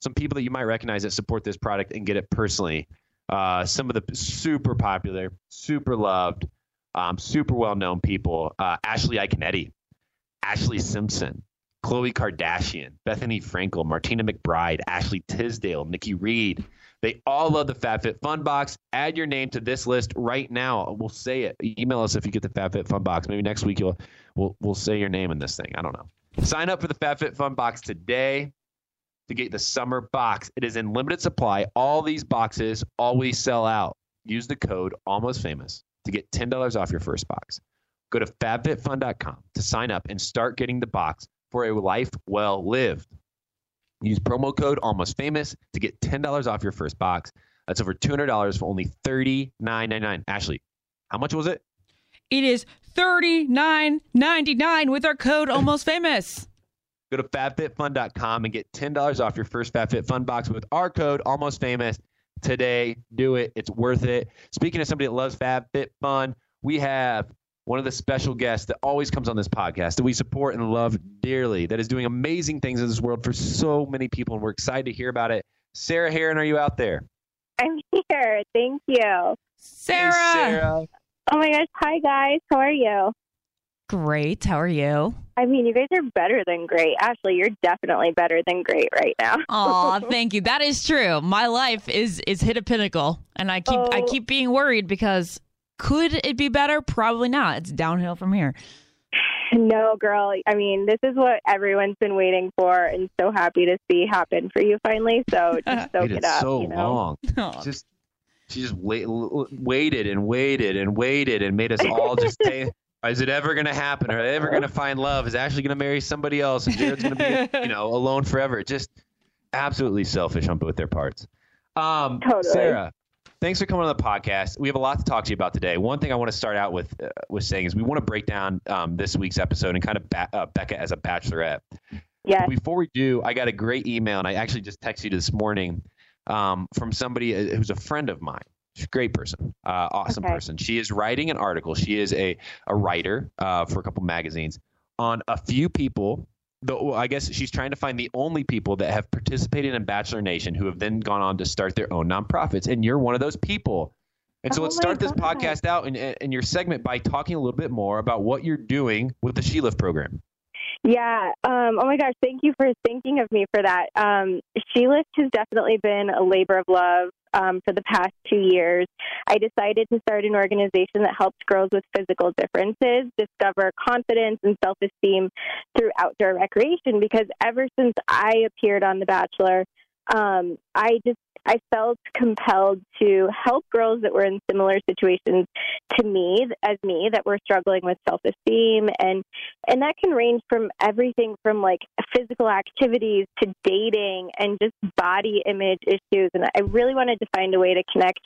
Some people that you might recognize that support this product and get it personally. Uh, some of the super popular, super loved, um, super well known people uh, Ashley Iaconetti, Ashlee Simpson, Khloe Kardashian, Bethenny Frankel, Martina McBride, Ashley Tisdale, Nikki Reed. They all love the FabFitFun box. Add your name to this list right now. We'll say it. Email us if you get the FabFitFun box. Maybe next week you'll we'll we'll say your name in this thing. I don't know. Sign up for the FabFitFun box today to get the summer box. It is in limited supply. All these boxes always sell out. Use the code almost famous to get $10 off your first box. Go to fabfitfun.com to sign up and start getting the box for a life well lived. Use promo code almost famous to get $10 off your first box. That's over $200 for only $39.99. Ashley, how much was it? It is thirty nine ninety nine with our code almost famous. Go to fabfitfun.com and get $10 off your first FabFitFun box with our code almost famous today. Do it. It's worth it. Speaking of somebody that loves FabFitFun, we have one of the special guests that always comes on this podcast that we support and love dearly, that is doing amazing things in this world for so many people, and we're excited to hear about it. Sarah Herron, are you out there? I'm here. Thank you. Sarah. Hey, Sarah. Oh my gosh. Hi, guys. How are you? Great. How are you? I mean, you guys are better than great. Ashley, you're definitely better than great right now. Aw, thank you. That is true. My life is is hit a pinnacle, and I keep I Oh. keep being worried because could it be better? Probably not. It's downhill from here. no, girl. I mean, this is what everyone's been waiting for and so happy to see happen for you finally. So just soak Waited it up. so you know? long. Aw. Just she just wait, waited and waited and waited and made us all just say, is it ever going to happen? Are they ever going to find love? Is Ashley going to marry somebody else and Jared's going to be, you know, alone forever? Just absolutely selfish on both their parts. Um, Totally. Sarah, thanks for coming on the podcast. We have a lot to talk to you about today. One thing I want to start out with uh, with saying is we want to break down um, this week's episode and kind of ba- uh, Becca as a bachelorette. Yes. Before we do, I got a great email, and I actually just texted you this morning um, from somebody uh, who's a friend of mine. She's a great person, uh, awesome Okay. person. She is writing an article. She is a, a writer uh, for a couple magazines on a few people. The, well, I guess she's trying to find the only people that have participated in Bachelor Nation who have then gone on to start their own nonprofits, and you're one of those people. And so Oh let's start this God. podcast out in, in your segment by talking a little bit more about what you're doing with the SheLift program. Yeah. Um, oh my gosh. Thank you for thinking of me for that. Um, SheLift has definitely been a labor of love um, for the past two years. I decided to start an organization that helps girls with physical differences discover confidence and self esteem through outdoor recreation because ever since I appeared on The Bachelor, um, I just I felt compelled to help girls that were in similar situations to me as me that were struggling with self-esteem. And and that can range from everything from like physical activities to dating and just body image issues. And I really wanted to find a way to connect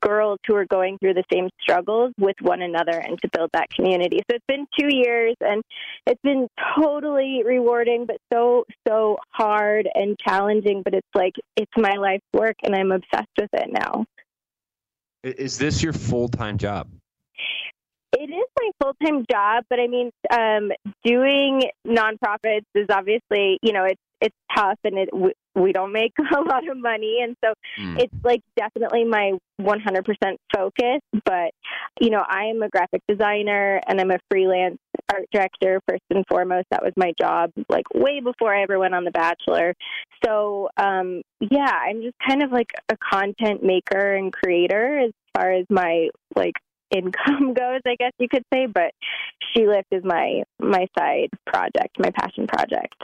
girls who are going through the same struggles with one another and to build that community. So it's been 2 years and it's been totally rewarding but so so hard and challenging but it's like it's my life's work and I'm obsessed with it now. Is this your full time job? It is my full time job, but I mean, um, doing nonprofits is obviously, you know, it's it's tough and it we, we don't make a lot of money, and so Mm. it's like definitely my 100% focus. But you know, I am a graphic designer and I'm a freelance art director first and foremost. That was my job, like way before I ever went on The Bachelor. So um, yeah, I'm just kind of like a content maker and creator as far as my like income goes, I guess you could say. But SheLift is my my side project, my passion project.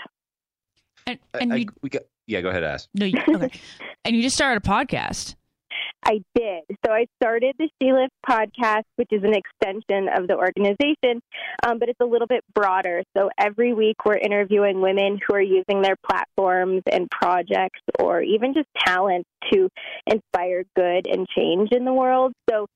And I- and I- you we got, yeah, go ahead, ask. no, you, okay. and you just started a podcast. I did. So I started the SheLift podcast, which is an extension of the organization, um, but it's a little bit broader. So every week we're interviewing women who are using their platforms and projects or even just talents to inspire good and change in the world. So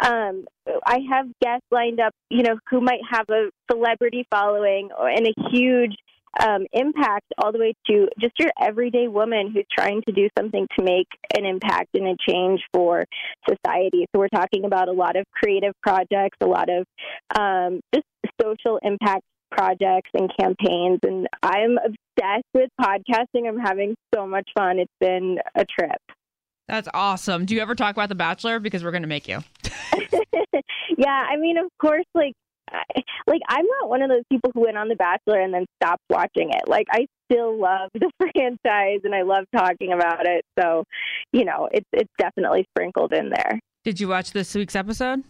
um, I have guests lined up, you know, who might have a celebrity following or, and a huge um, impact all the way to just your everyday woman who's trying to do something to make an impact and a change for society. So we're talking about a lot of creative projects, a lot of um, just social impact projects and campaigns. And I'm obsessed with podcasting. I'm having so much fun. It's been a trip. That's awesome. Do you ever talk about The Bachelor? Because we're going to make you. yeah, I mean, of course, like, I, like I'm not one of those people who went on The Bachelor and then stopped watching it. Like, I still love the franchise and I love talking about it. So, you know, it's it's definitely sprinkled in there. Did you watch this week's episode?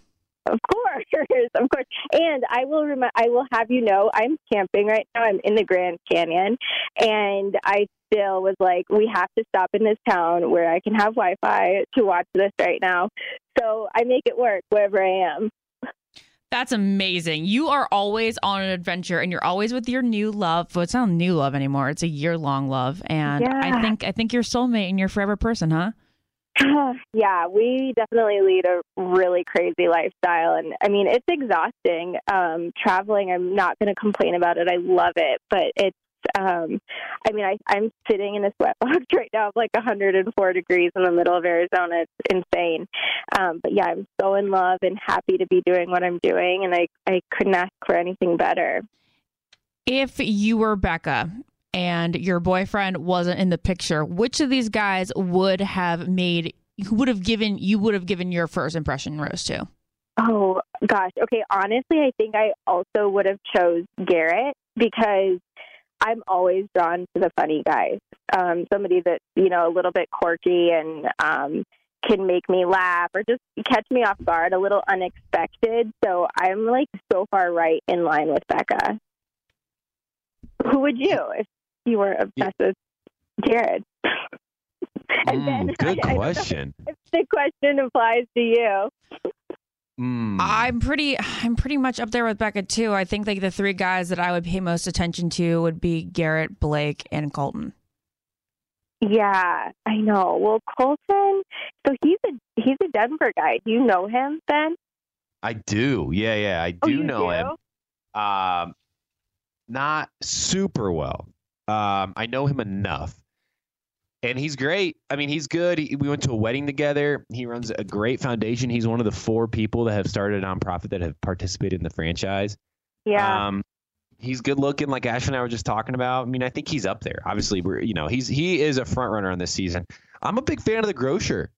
Of course, of course. And I will rem- I will have you know I'm camping right now. I'm in the Grand Canyon, and I still was like, we have to stop in this town where I can have Wi-Fi to watch this right now. So I make it work wherever I am. That's amazing. You are always on an adventure and you're always with your new love. Well, it's not new love anymore. It's a year long love. And I think I think you're soulmate and your forever person, huh? yeah, we definitely lead a really crazy lifestyle, and I mean it's exhausting. Um, traveling, I'm not going to complain about it. I love it, but it's. Um, I mean, I, I'm sitting in a sweat sweatbox right now of like 104 degrees in the middle of Arizona. It's insane. Um, but yeah, I'm so in love and happy to be doing what I'm doing, and I I couldn't ask for anything better. If you were Becca and your boyfriend wasn't in the picture, which of these guys would have made who would have given you would have given your first impression rose to? Oh gosh. Okay. Honestly, I think I also would have chose Garrett because I'm always drawn to the funny guys. Um, somebody that's you know a little bit quirky and um, can make me laugh or just catch me off guard, a little unexpected. So I'm like so far right in line with Becca. Who would you if you were obsessed with Jared? and Mm, good I question. if the question applies to you. Mm. I'm pretty I'm pretty much up there with Becca too. I think like the three guys that I would pay most attention to would be Garrett, Blake, and Colton. Yeah, I know. Well, Colton, so he's a he's a Denver guy. Do you know him, Ben? I do. Yeah, yeah, I do oh, know do? him. Um, not super well. Um, I know him enough, and he's great. I mean, he's good. He, we went to a wedding together. He runs a great foundation. He's one of the four people that have started a nonprofit that have participated in the franchise. Yeah. Um, he's good looking, like Ash and I were just talking about. I mean, I think he's up there. Obviously, we're you know he's he is a front runner on this season. I'm a big fan of the Grocer.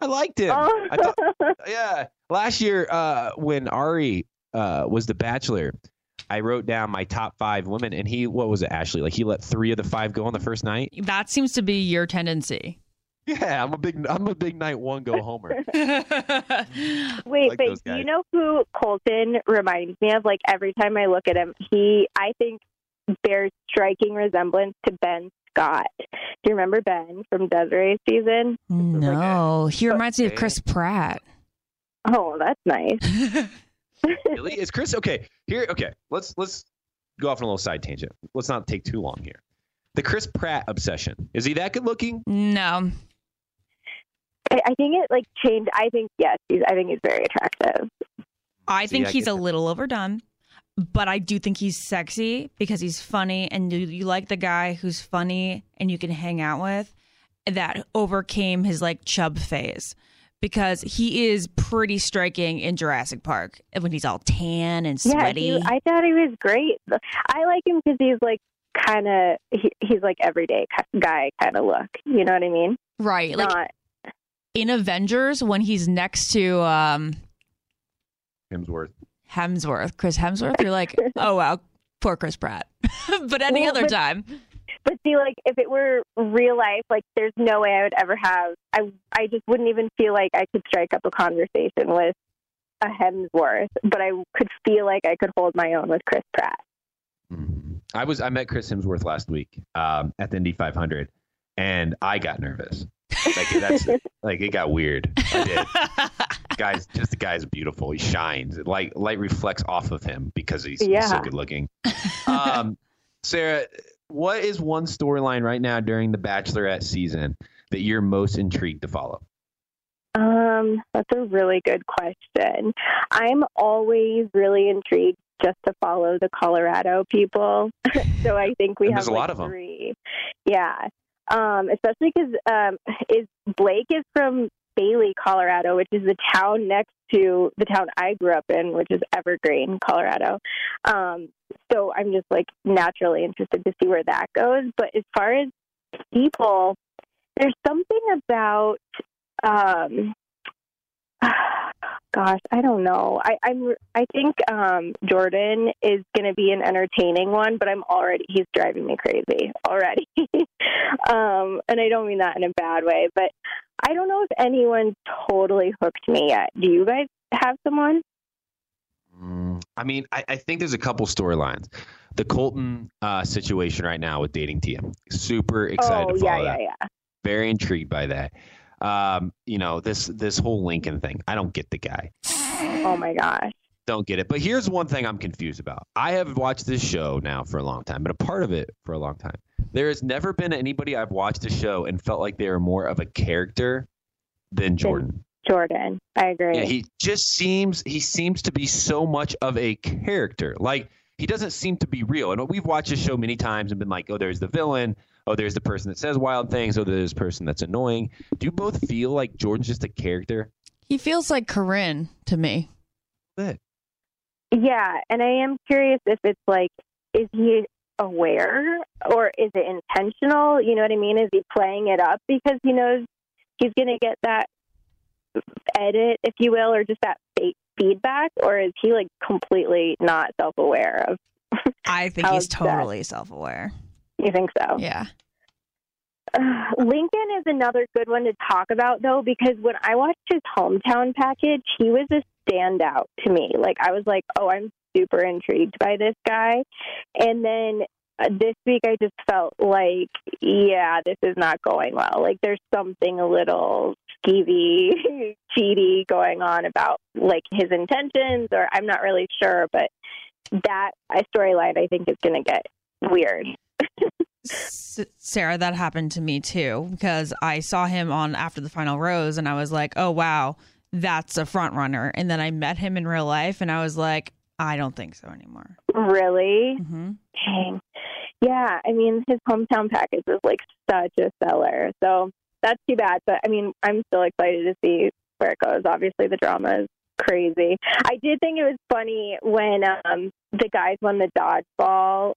I liked him. oh. I thought, yeah, last year uh, when Ari uh, was the Bachelor, I wrote down my top five women, and he what was it, Ashley? Like he let three of the five go on the first night. That seems to be your tendency. Yeah, I'm a big I'm a big night one go homer. Wait, like but you know who Colton reminds me of? Like every time I look at him, he I think bears striking resemblance to Ben Scott. Do you remember Ben from Desiree season? no, he reminds me of Chris Pratt. Oh, that's nice. really? Is Chris okay? Here, okay. Let's let's go off on a little side tangent. Let's not take too long here. The Chris Pratt obsession. Is he that good looking? no, I, I think it like changed. I think yes, he's, I think he's very attractive. I See, think I he's get a little overdone, but I do think he's sexy because he's funny and you, you like the guy who's funny and you can hang out with that overcame his like chub phase because he is pretty striking in Jurassic Park when he's all tan and Yeah, sweaty. he, I thought he was great. I like him because he's like kind of he, he's like everyday guy kind of look. You know what I mean? right. Like Not in Avengers when he's next to um Hemsworth. Hemsworth, Chris Hemsworth, you're like, oh wow, poor Chris Pratt. but any Well, other but- time. But see, like if it were real life, like there's no way I would ever have. I I just wouldn't even feel like I could strike up a conversation with a Hemsworth, but I could feel like I could hold my own with Chris Pratt. Mhm. I was I met Chris Hemsworth last week um, at the Indy 500, and I got nervous. Like that's like it got weird. I did. Guys, just the guy's beautiful. He shines. Light light reflects off of him because he's, he's so good looking. Um, Sarah, what is one storyline right now during the Bachelorette season that you're most intrigued to follow? Um, that's a really good question. I'm always really intrigued just to follow the Colorado people. so I think we have a like lot of three. Yeah. Um, especially because um, is Blake is from Bailey, Colorado, which is the town next to the town I grew up in, which is Evergreen, Colorado. Um, so I'm just like naturally interested to see where that goes. But as far as people, there's something about um gosh i don't know i i'm i think um jordan is going to be an entertaining one but i'm already he's driving me crazy already um and i don't mean that in a bad way but i don't know if anyone totally hooked me yet do you guys have someone Mm, I mean, I, I think there's a couple storylines. The Colton uh, situation right now with dating Tia. Super excited oh to follow yeah that. yeah yeah Very intrigued by that. Um, you know, this this whole Lincoln thing. I don't get the guy. oh my gosh Don't get it. But here's one thing I'm confused about. I have watched this show now for a long time, been a part of it for a long time. There has never been anybody I've watched a show and felt like they were more of a character than Jordan. jordan i agree Yeah, he just seems he seems to be so much of a character. Like he doesn't seem to be real. And we've watched this show many times and been like, oh, there's the villain. Oh, there's the person that says wild things. Oh, there's the person that's annoying. Do you both feel like Jordan's just a character? he feels like Corinne to me. Bit. Yeah, and I am curious if it's like, is he aware or is it intentional? You know what I mean? Is he playing it up because he knows he's going to get that edit, if you will, or just that fake feedback? Or is he like completely not self aware of? I think he's totally self aware. You think so? Yeah. Uh, Lincoln is another good one to talk about, though, because when I watched his hometown package, he was a standout to me. Like, I was like, oh, I'm super intrigued by this guy. And then uh, this week, I just felt like, yeah, this is not going well. Like, there's something a little skeevy, cheaty going on about like his intentions, or I'm not really sure, but that storyline I think is going to get weird. Sarah, that happened to me too because I saw him on After the Final Rose and I was like, oh, wow, that's a front runner. And then I met him in real life and I was like, I don't think so anymore. Really? Mm-hmm. Dang. Yeah, I mean, his hometown package was like such a seller. So that's too bad. But I mean, I'm still excited to see where it goes. Obviously, the drama is crazy. I did think it was funny when um, the guys won the dodgeball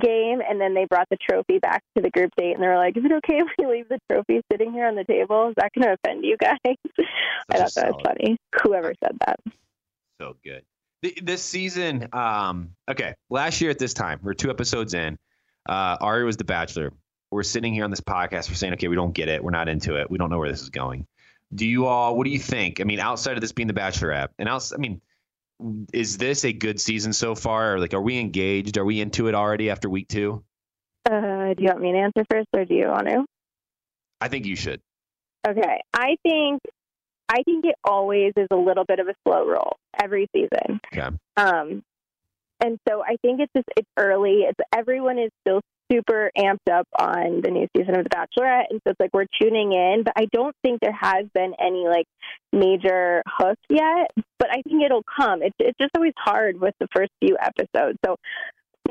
game and then they brought the trophy back to the group date and they were like, Is it okay if we leave the trophy sitting here on the table? Is that going to offend you guys? I thought that was funny. Whoever said that. So good. Th- This season, um, okay, last year at this time, we're two episodes in. Uh, Ari was the Bachelor. We're sitting here on this podcast. We're saying, okay, we don't get it. We're not into it. We don't know where this is going. Do you all? What do you think? I mean, outside of this being the Bachelorette, and else, I mean, is this a good season so far? Or like, are we engaged? Are we into it already after week two? Uh, do you want me to answer first, or do you want to? I think you should. Okay, I think I think it always is a little bit of a slow roll every season. Okay. Um, and so I think it's just it's early. It's everyone is still super amped up on the new season of The Bachelorette, and so it's like we're tuning in. But I don't think there has been any like major hook yet. But I think it'll come. It's it's just always hard with the first few episodes. So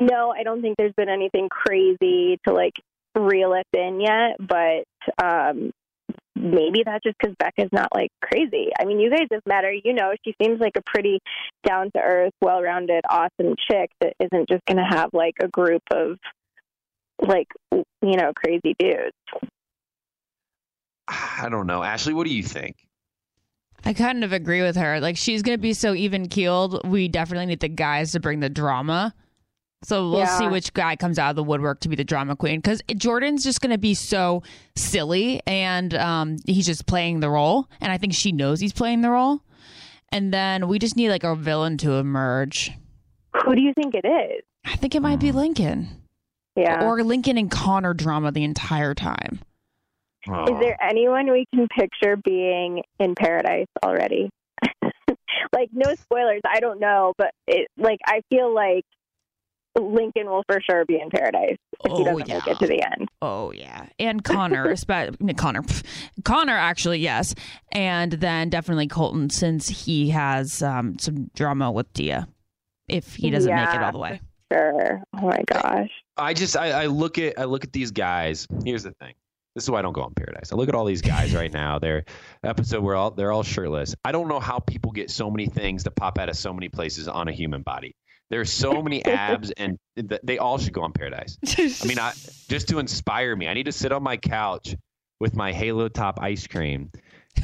no, I don't think there's been anything crazy to like reel it in yet. But um, maybe that's just because Becca's not like crazy. I mean, you guys have met her. You know, she seems like a pretty down to earth, well rounded, awesome chick that isn't just going to have like a group of like, you know, crazy dudes. I don't know. Ashley, what do you think? I kind of agree with her. Like she's gonna be so even keeled. We definitely need the guys to bring the drama. So we'll Yeah. see which guy comes out of the woodwork to be the drama queen. Because Jordan's just gonna be so silly, and um, he's just playing the role. And I think she knows he's playing the role. And then we just need like a villain to emerge. Who do you think it is? I think it might be Lincoln Yeah. or Lincoln and Connor drama the entire time. Oh. is there anyone we can picture being in paradise already? like, no spoilers. I don't know, but it like I feel like Lincoln will for sure be in paradise if Oh, he doesn't yeah. make it to the end. Oh yeah, and Connor, Connor, Connor actually yes, and then definitely Colton since he has um, some drama with Tia, if he doesn't make it all the way. Sure. Oh my gosh. I just I, I look at I look at these guys. Here's the thing. This is why I don't go on Paradise. I look at all these guys right now. They're episode where all they're all shirtless. I don't know how people get so many things to pop out of so many places on a human body. There's so many abs, and th- they all should go on Paradise. I mean, I just to inspire me, I need to sit on my couch with my Halo Top ice cream,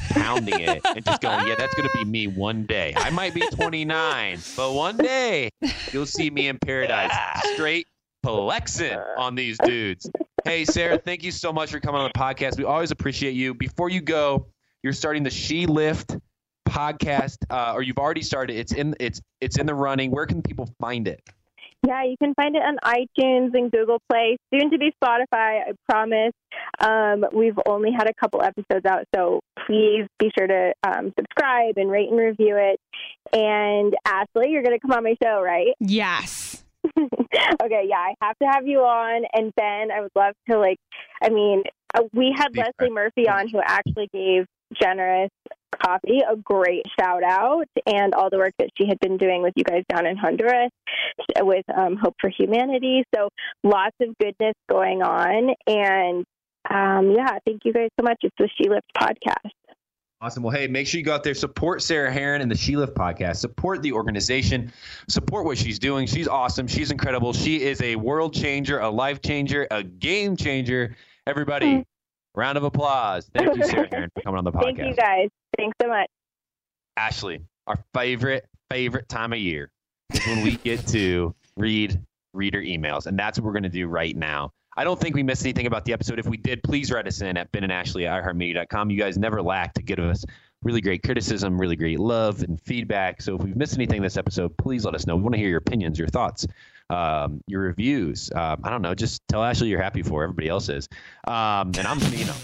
pounding it, and just going, "Yeah, that's gonna be me one day. I might be 29, but one day you'll see me in Paradise, straight flexing on these dudes." Hey, Sarah, thank you so much for coming on the podcast. We always appreciate you. Before you go, you're starting the SheLift podcast, uh, or you've already started. It's in it's it's in the running. Where can people find it? Yeah, you can find it on iTunes and Google Play. Soon to be Spotify, I promise. Um, we've only had a couple episodes out, so please be sure to um, subscribe and rate and review it. And Ashley, you're going to come on my show, right? Yes. okay, yeah, I have to have you on. And Ben, I would love to, like, I mean, uh, we had Leslie Murphy on who actually gave Generous Coffee a great shout out and all the work that she had been doing with you guys down in Honduras with um, Hope for Humanity. So lots of goodness going on. And um, yeah, thank you guys so much. It's the SheLift podcast. Awesome. Well, hey, make sure you go out there, support Sarah Herron and the SheLift podcast, support the organization, support what she's doing. She's awesome. She's incredible. She is a world changer, a life changer, a game changer. Everybody, round of applause. Thank you, Sarah Herron, for coming on the podcast. Thank you guys. Thanks so much. Ashley, our favorite, favorite time of year is when we get to read reader emails. And that's what we're going to do right now. I don't think we missed anything about the episode. If we did, please write us in at Ben and Ashley at iHeartMedia.com. You guys never lack to give us really great criticism, really great love and feedback. So if we've missed anything this episode, please let us know. We want to hear your opinions, your thoughts, um, your reviews. Um, I don't know. Just tell Ashley you're happy for. Everybody else is. Um, and I'm, you know.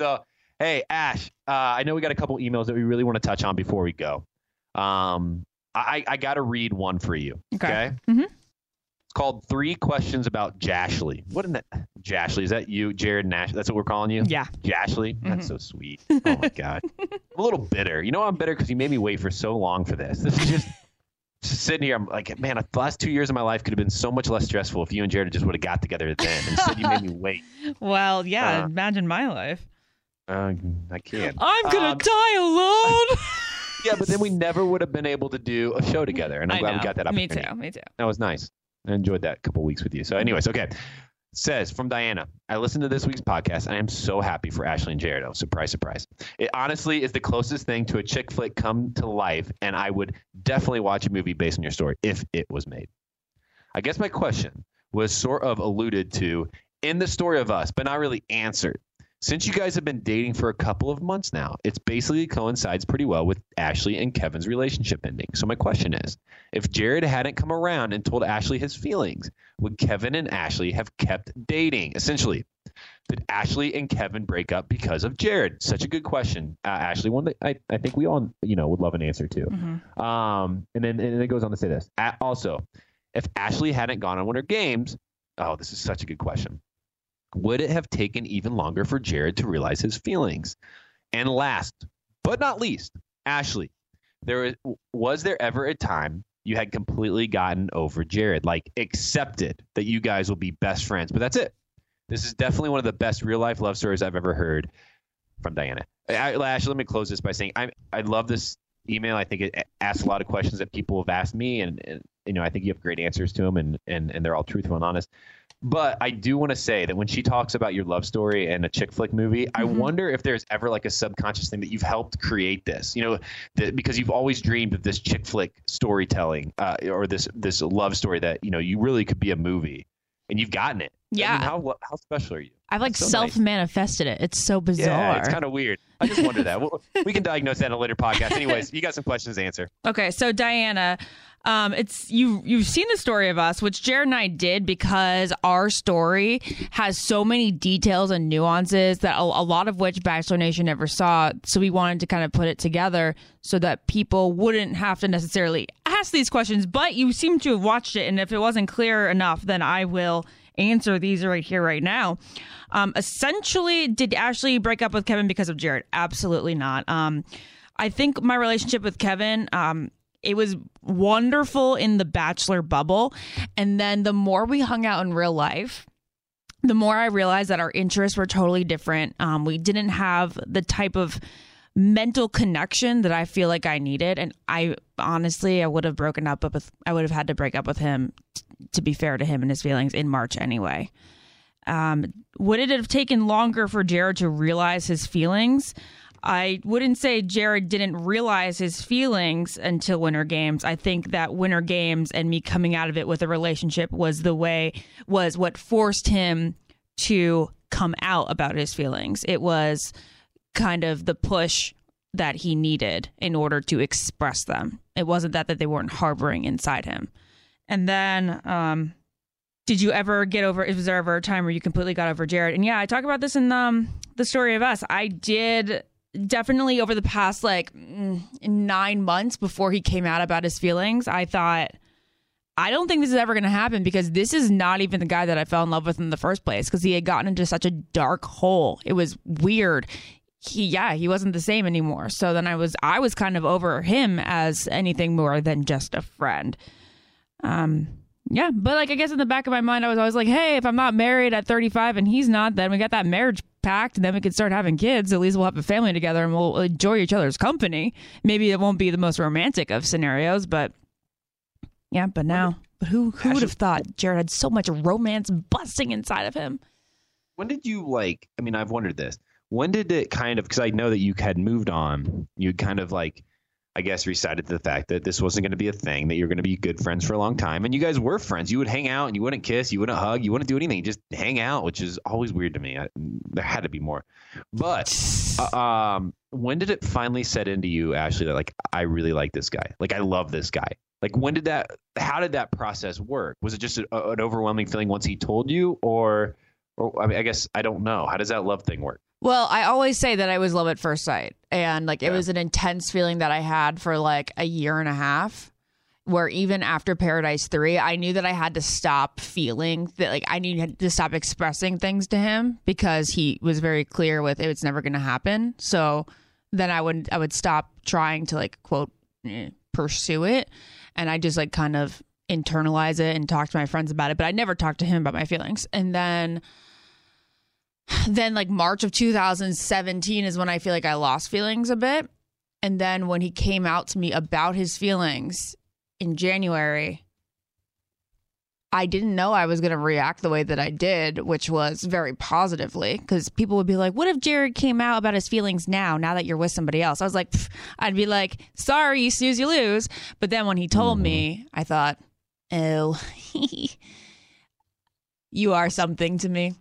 So, hey, Ash, uh, I know we got a couple emails that we really want to touch on before we go. Um, I, I got to read one for you. Okay. Okay. Mhm. It's called Three Questions About Jashly. What in that? Jashly? Is that you, Jared Nash? That's what we're calling you? Yeah. Jashly? That's so sweet. Oh my God. I'm a little bitter. You know, I'm bitter because you made me wait for so long for this. This is just. Just sitting here, I'm like, man, the last two years of my life could have been so much less stressful if you and Jared just would have got together then. Instead, you made me wait. Well, yeah. Uh, imagine my life. Uh, I can't. I'm gonna Um, die alone. Yeah, but then we never would have been able to do a show together, and I'm I glad know. we got that Me opportunity. too. Me too. That was nice. I enjoyed that couple weeks with you. So, anyways, okay. Says from Diana, I listened to this week's podcast and I am so happy for Ashley and Jared. Oh, surprise, surprise. It honestly is the closest thing to a chick flick come to life, and I would definitely watch a movie based on your story if it was made. I guess my question was sort of alluded to in the story of us, but not really answered. Since you guys have been dating for a couple of months now, it's basically coincides pretty well with Ashley and Kevin's relationship ending. So my question is, if Jared hadn't come around and told Ashley his feelings, would Kevin and Ashley have kept dating? Essentially, did Ashley and Kevin break up because of Jared? Such a good question, uh, Ashley. One that I, I think we all you know would love an answer to. Mm-hmm. Um, and then and then it goes on to say this. also, if Ashley hadn't gone on Winter Games, oh, this is such a good question. Would it have taken even longer for Jared to realize his feelings? And last but not least, Ashley, there was there ever a time you had completely gotten over Jared, like accepted that you guys will be best friends, but that's it. This is definitely one of the best real life love stories I've ever heard from Diana. Ashley, let me close this by saying I I love this email. I think it asks a lot of questions that people have asked me, and, and you know I think you have great answers to them, and and and they're all truthful and honest. But I do want to say that when she talks about your love story and a chick flick movie, mm-hmm. I wonder if there's ever like a subconscious thing that you've helped create this. You know, because you've always dreamed of this chick flick storytelling uh, or this this love story that you know you really could be a movie, and you've gotten it. Yeah. I mean, how how special are you? I've like so self manifested nice. it. It's so bizarre. Yeah, it's kind of weird. I just wonder that. We'll, we can diagnose that in a later podcast. Anyways, you got some questions to answer. Okay, so Diana, um, it's you. You've seen the story of us, which Jared and I did because our story has so many details and nuances that a, a lot of which Bachelor Nation never saw. So we wanted to kind of put it together so that people wouldn't have to necessarily ask these questions. But you seem to have watched it, and if it wasn't clear enough, then I will answer these right here, right now. Um, essentially, did Ashley break up with Kevin because of Jared? Absolutely not. Um, I think my relationship with Kevin, um, it was wonderful in the bachelor bubble. And then the more we hung out in real life, the more I realized that our interests were totally different. Um, we didn't have the type of mental connection that I feel like I needed. And I honestly, I would have broken up with, I would have had to break up with him t- to be fair to him and his feelings in March anyway. Um, would it have taken longer for Jared to realize his feelings? I wouldn't say Jared didn't realize his feelings until Winter Games. I think that Winter Games and me coming out of it with a relationship was the way, was what forced him to come out about his feelings. It was kind of the push that he needed in order to express them. It wasn't that that they weren't harboring inside him. And then, um, did you ever get over? Was there ever a time where you completely got over Jared? And yeah, I talk about this in um, the story of us. I did definitely over the past like mm, nine months before he came out about his feelings. I thought. I don't think this is ever going to happen because this is not even the guy that I fell in love with in the first place because he had gotten into such a dark hole. It was weird he yeah he wasn't the same anymore so then i was i was kind of over him as anything more than just a friend um yeah but like i guess in the back of my mind i was always like hey if i'm not married at 35 and he's not then we got that marriage pact and then we can start having kids. At least we'll have a family together and we'll enjoy each other's company. Maybe it won't be the most romantic of scenarios but yeah but now. but who who would have thought jared had so much romance busting inside of him? When did you like i mean i've wondered this. When did it kind of because i know that you had moved on. You kind of like i guess recited the fact that this wasn't going to be a thing that you're going to be good friends for a long time and you guys were friends. You would hang out and you wouldn't kiss you wouldn't hug you wouldn't do anything just hang out which is always weird to me. I, there had to be more. But uh, um when did it finally set into you ashley that like i really like this guy? Like i love this guy. Like when did that how did that process work? Was it just a, an overwhelming feeling once he told you or or I, mean, I guess i don't know. How does that love thing work well, I always say that I was love at first sight. And like it was an intense feeling that I had for like a year and a half. Where even after Paradise 3, I knew that I had to stop feeling that like I needed to stop expressing things to him because he was very clear with it was never going to happen. So then I would I would stop trying to like quote eh, pursue it and I just like kind of internalize it and talk to my friends about it, but I never talked to him about my feelings. And then then like March of 2017 is when I feel like I lost feelings a bit. And then when he came out to me about his feelings in January, I didn't know I was going to react the way that I did, which was very positively because people would be like, What if Jared came out about his feelings now, now that you're with somebody else? I was like, I'd be like, Sorry, you snooze, you lose. But then when he told me, mm-hmm. I thought, Oh, you are something to me.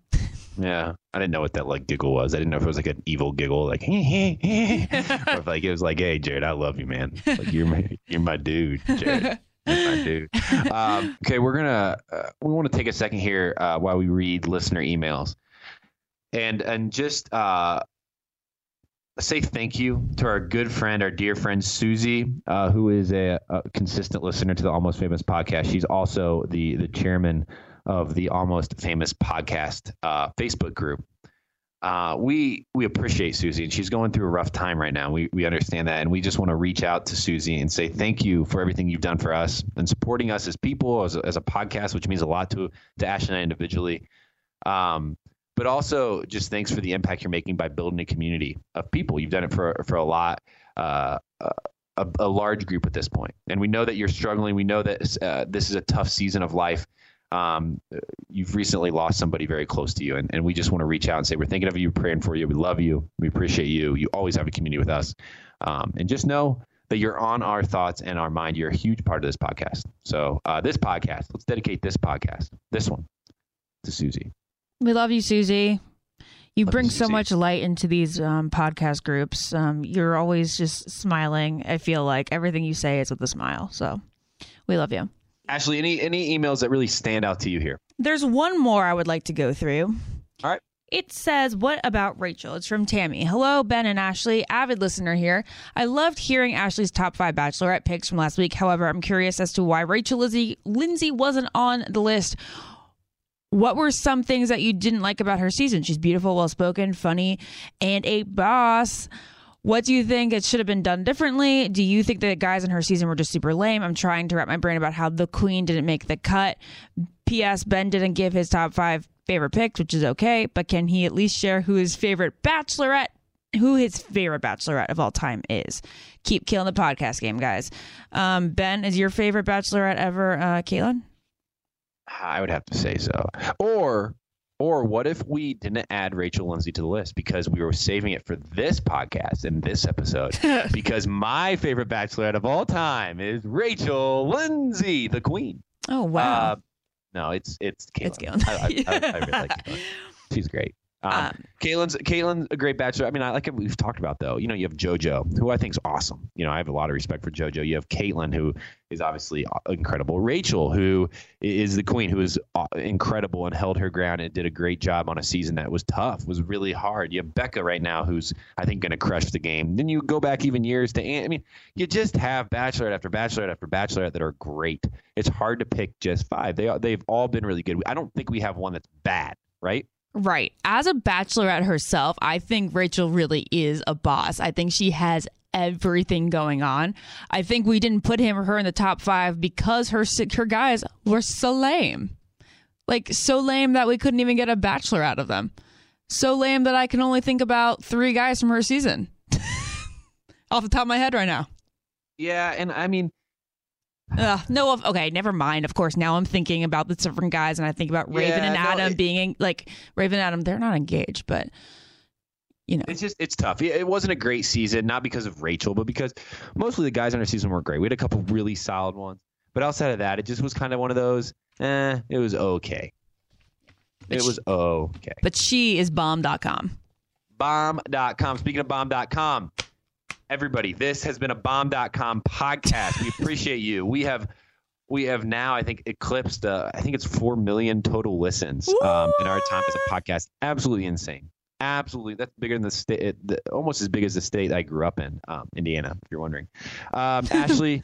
Yeah, I didn't know what that like giggle was. I didn't know if it was like an evil giggle, like, or if like it was like, "Hey, Jared, I love you, man. Like you're my you're my dude, Jared." My dude. Um, okay, we're gonna uh, we want to take a second here uh, while we read listener emails, and and just uh, say thank you to our good friend, our dear friend Susie, uh, who is a, a consistent listener to the Almost Famous podcast. She's also the the chairman of the Almost Famous podcast uh, Facebook group. Uh, we we appreciate Susie, and she's going through a rough time right now. We we understand that, and we just want to reach out to Susie and say thank you for everything you've done for us and supporting us as people, as a, as a podcast, which means a lot to to Ash and I individually. Um, but also just thanks for the impact you're making by building a community of people. You've done it for for a lot. Uh, a, a, large group at this point, and we know that you're struggling. We know that uh, this is a tough season of life, um, you've recently lost somebody very close to you, and, and we just want to reach out and say we're thinking of you, praying for you, we love you, we appreciate you. You always have a community with us, um, and just know that you're on our thoughts and our mind. You're a huge part of this podcast. So uh, this podcast, let's dedicate this podcast, this one, to Susie. We love you, Susie. You love bring you, so much light into these um, podcast groups. Um, you're always just smiling. I feel like everything you say is with a smile. So we love you. Ashley, any any emails that really stand out to you here? There's one more I would like to go through. All right. It says, What about Rachel? It's from Tammy. Hello, Ben and Ashley. Avid listener here. I loved hearing Ashley's top five bachelorette picks from last week. However, I'm curious as to why Rachel Lizzie, Lindsay wasn't on the list. What were some things that you didn't like about her season? She's beautiful, well spoken, funny, and a boss. What do you think it should have been done differently? Do you think the guys in her season were just super lame? I'm trying to wrap my brain about how the queen didn't make the cut. P.S. Ben didn't give his top five favorite picks, which is okay, but can he at least share who his favorite bachelorette who his favorite bachelorette of all time is. Keep killing the podcast game, guys. Um, ben, is your favorite bachelorette ever uh, Kaitlyn? I would have to say so. Or or what if we didn't add Rachel Lindsay to the list because we were saving it for this podcast and this episode? because my favorite bachelorette of all time is Rachel Lindsay, the queen. Oh wow! Uh, no, it's it's Kaitlyn. It's Kaitlyn. I, I, I, really like Kaitlyn. She's great. Um, um, Kaitlyn's Kaitlyn's a great bachelor. I mean, I like we've talked about though. You know, you have JoJo, who I think is awesome. You know, I have a lot of respect for JoJo. You have Kaitlyn, who is obviously uh, incredible. Rachel, who is the queen, who is uh, incredible and held her ground and did a great job on a season that was tough, was really hard. You have Becca right now, who's I think going to crush the game. Then you go back even years to, I mean, you just have bachelorette after bachelorette after bachelorette that are great. It's hard to pick just five. They they've all been really good. I don't think we have one that's bad, right? Right. As a bachelorette herself, I think Rachel really is a boss. I think she has everything going on. I think we didn't put him or her in the top five because her her guys were so lame, like so lame that we couldn't even get a bachelor out of them. So lame that I can only think about three guys from her season off the top of my head right now. Yeah, and I mean, uh, no, okay, never mind. Of course, now I'm thinking about the different guys, and I think about Raven yeah, and Adam no, it, being like Raven and Adam. They're not engaged, but you know, it's just it's tough. It wasn't a great season, not because of Rachel, but because mostly the guys on our season were great. We had a couple really solid ones, but outside of that, it just was kind of one of those. Eh, it was okay. But it she, was okay. But she is bomb.com. Bomb.com. Speaking of bomb.com, everybody, this has been a bomb.com podcast. We appreciate you. We have we have now I think eclipsed uh, I think it's 4 million total listens um, in our time as a podcast. Absolutely insane. Absolutely, that's bigger than the state, almost as big as the state I grew up in, um, Indiana. If you're wondering, um, Ashley,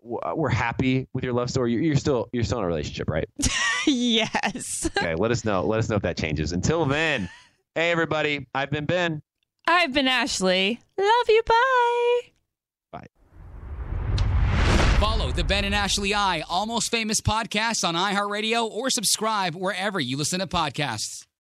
we're happy with your love story. You're still you're still in a relationship, right? yes. okay, let us know. Let us know if that changes. Until then, hey everybody, I've been Ben. I've been Ashley. Love you. Bye. Bye. Follow the Ben and Ashley I Almost Famous podcast on iHeartRadio or subscribe wherever you listen to podcasts.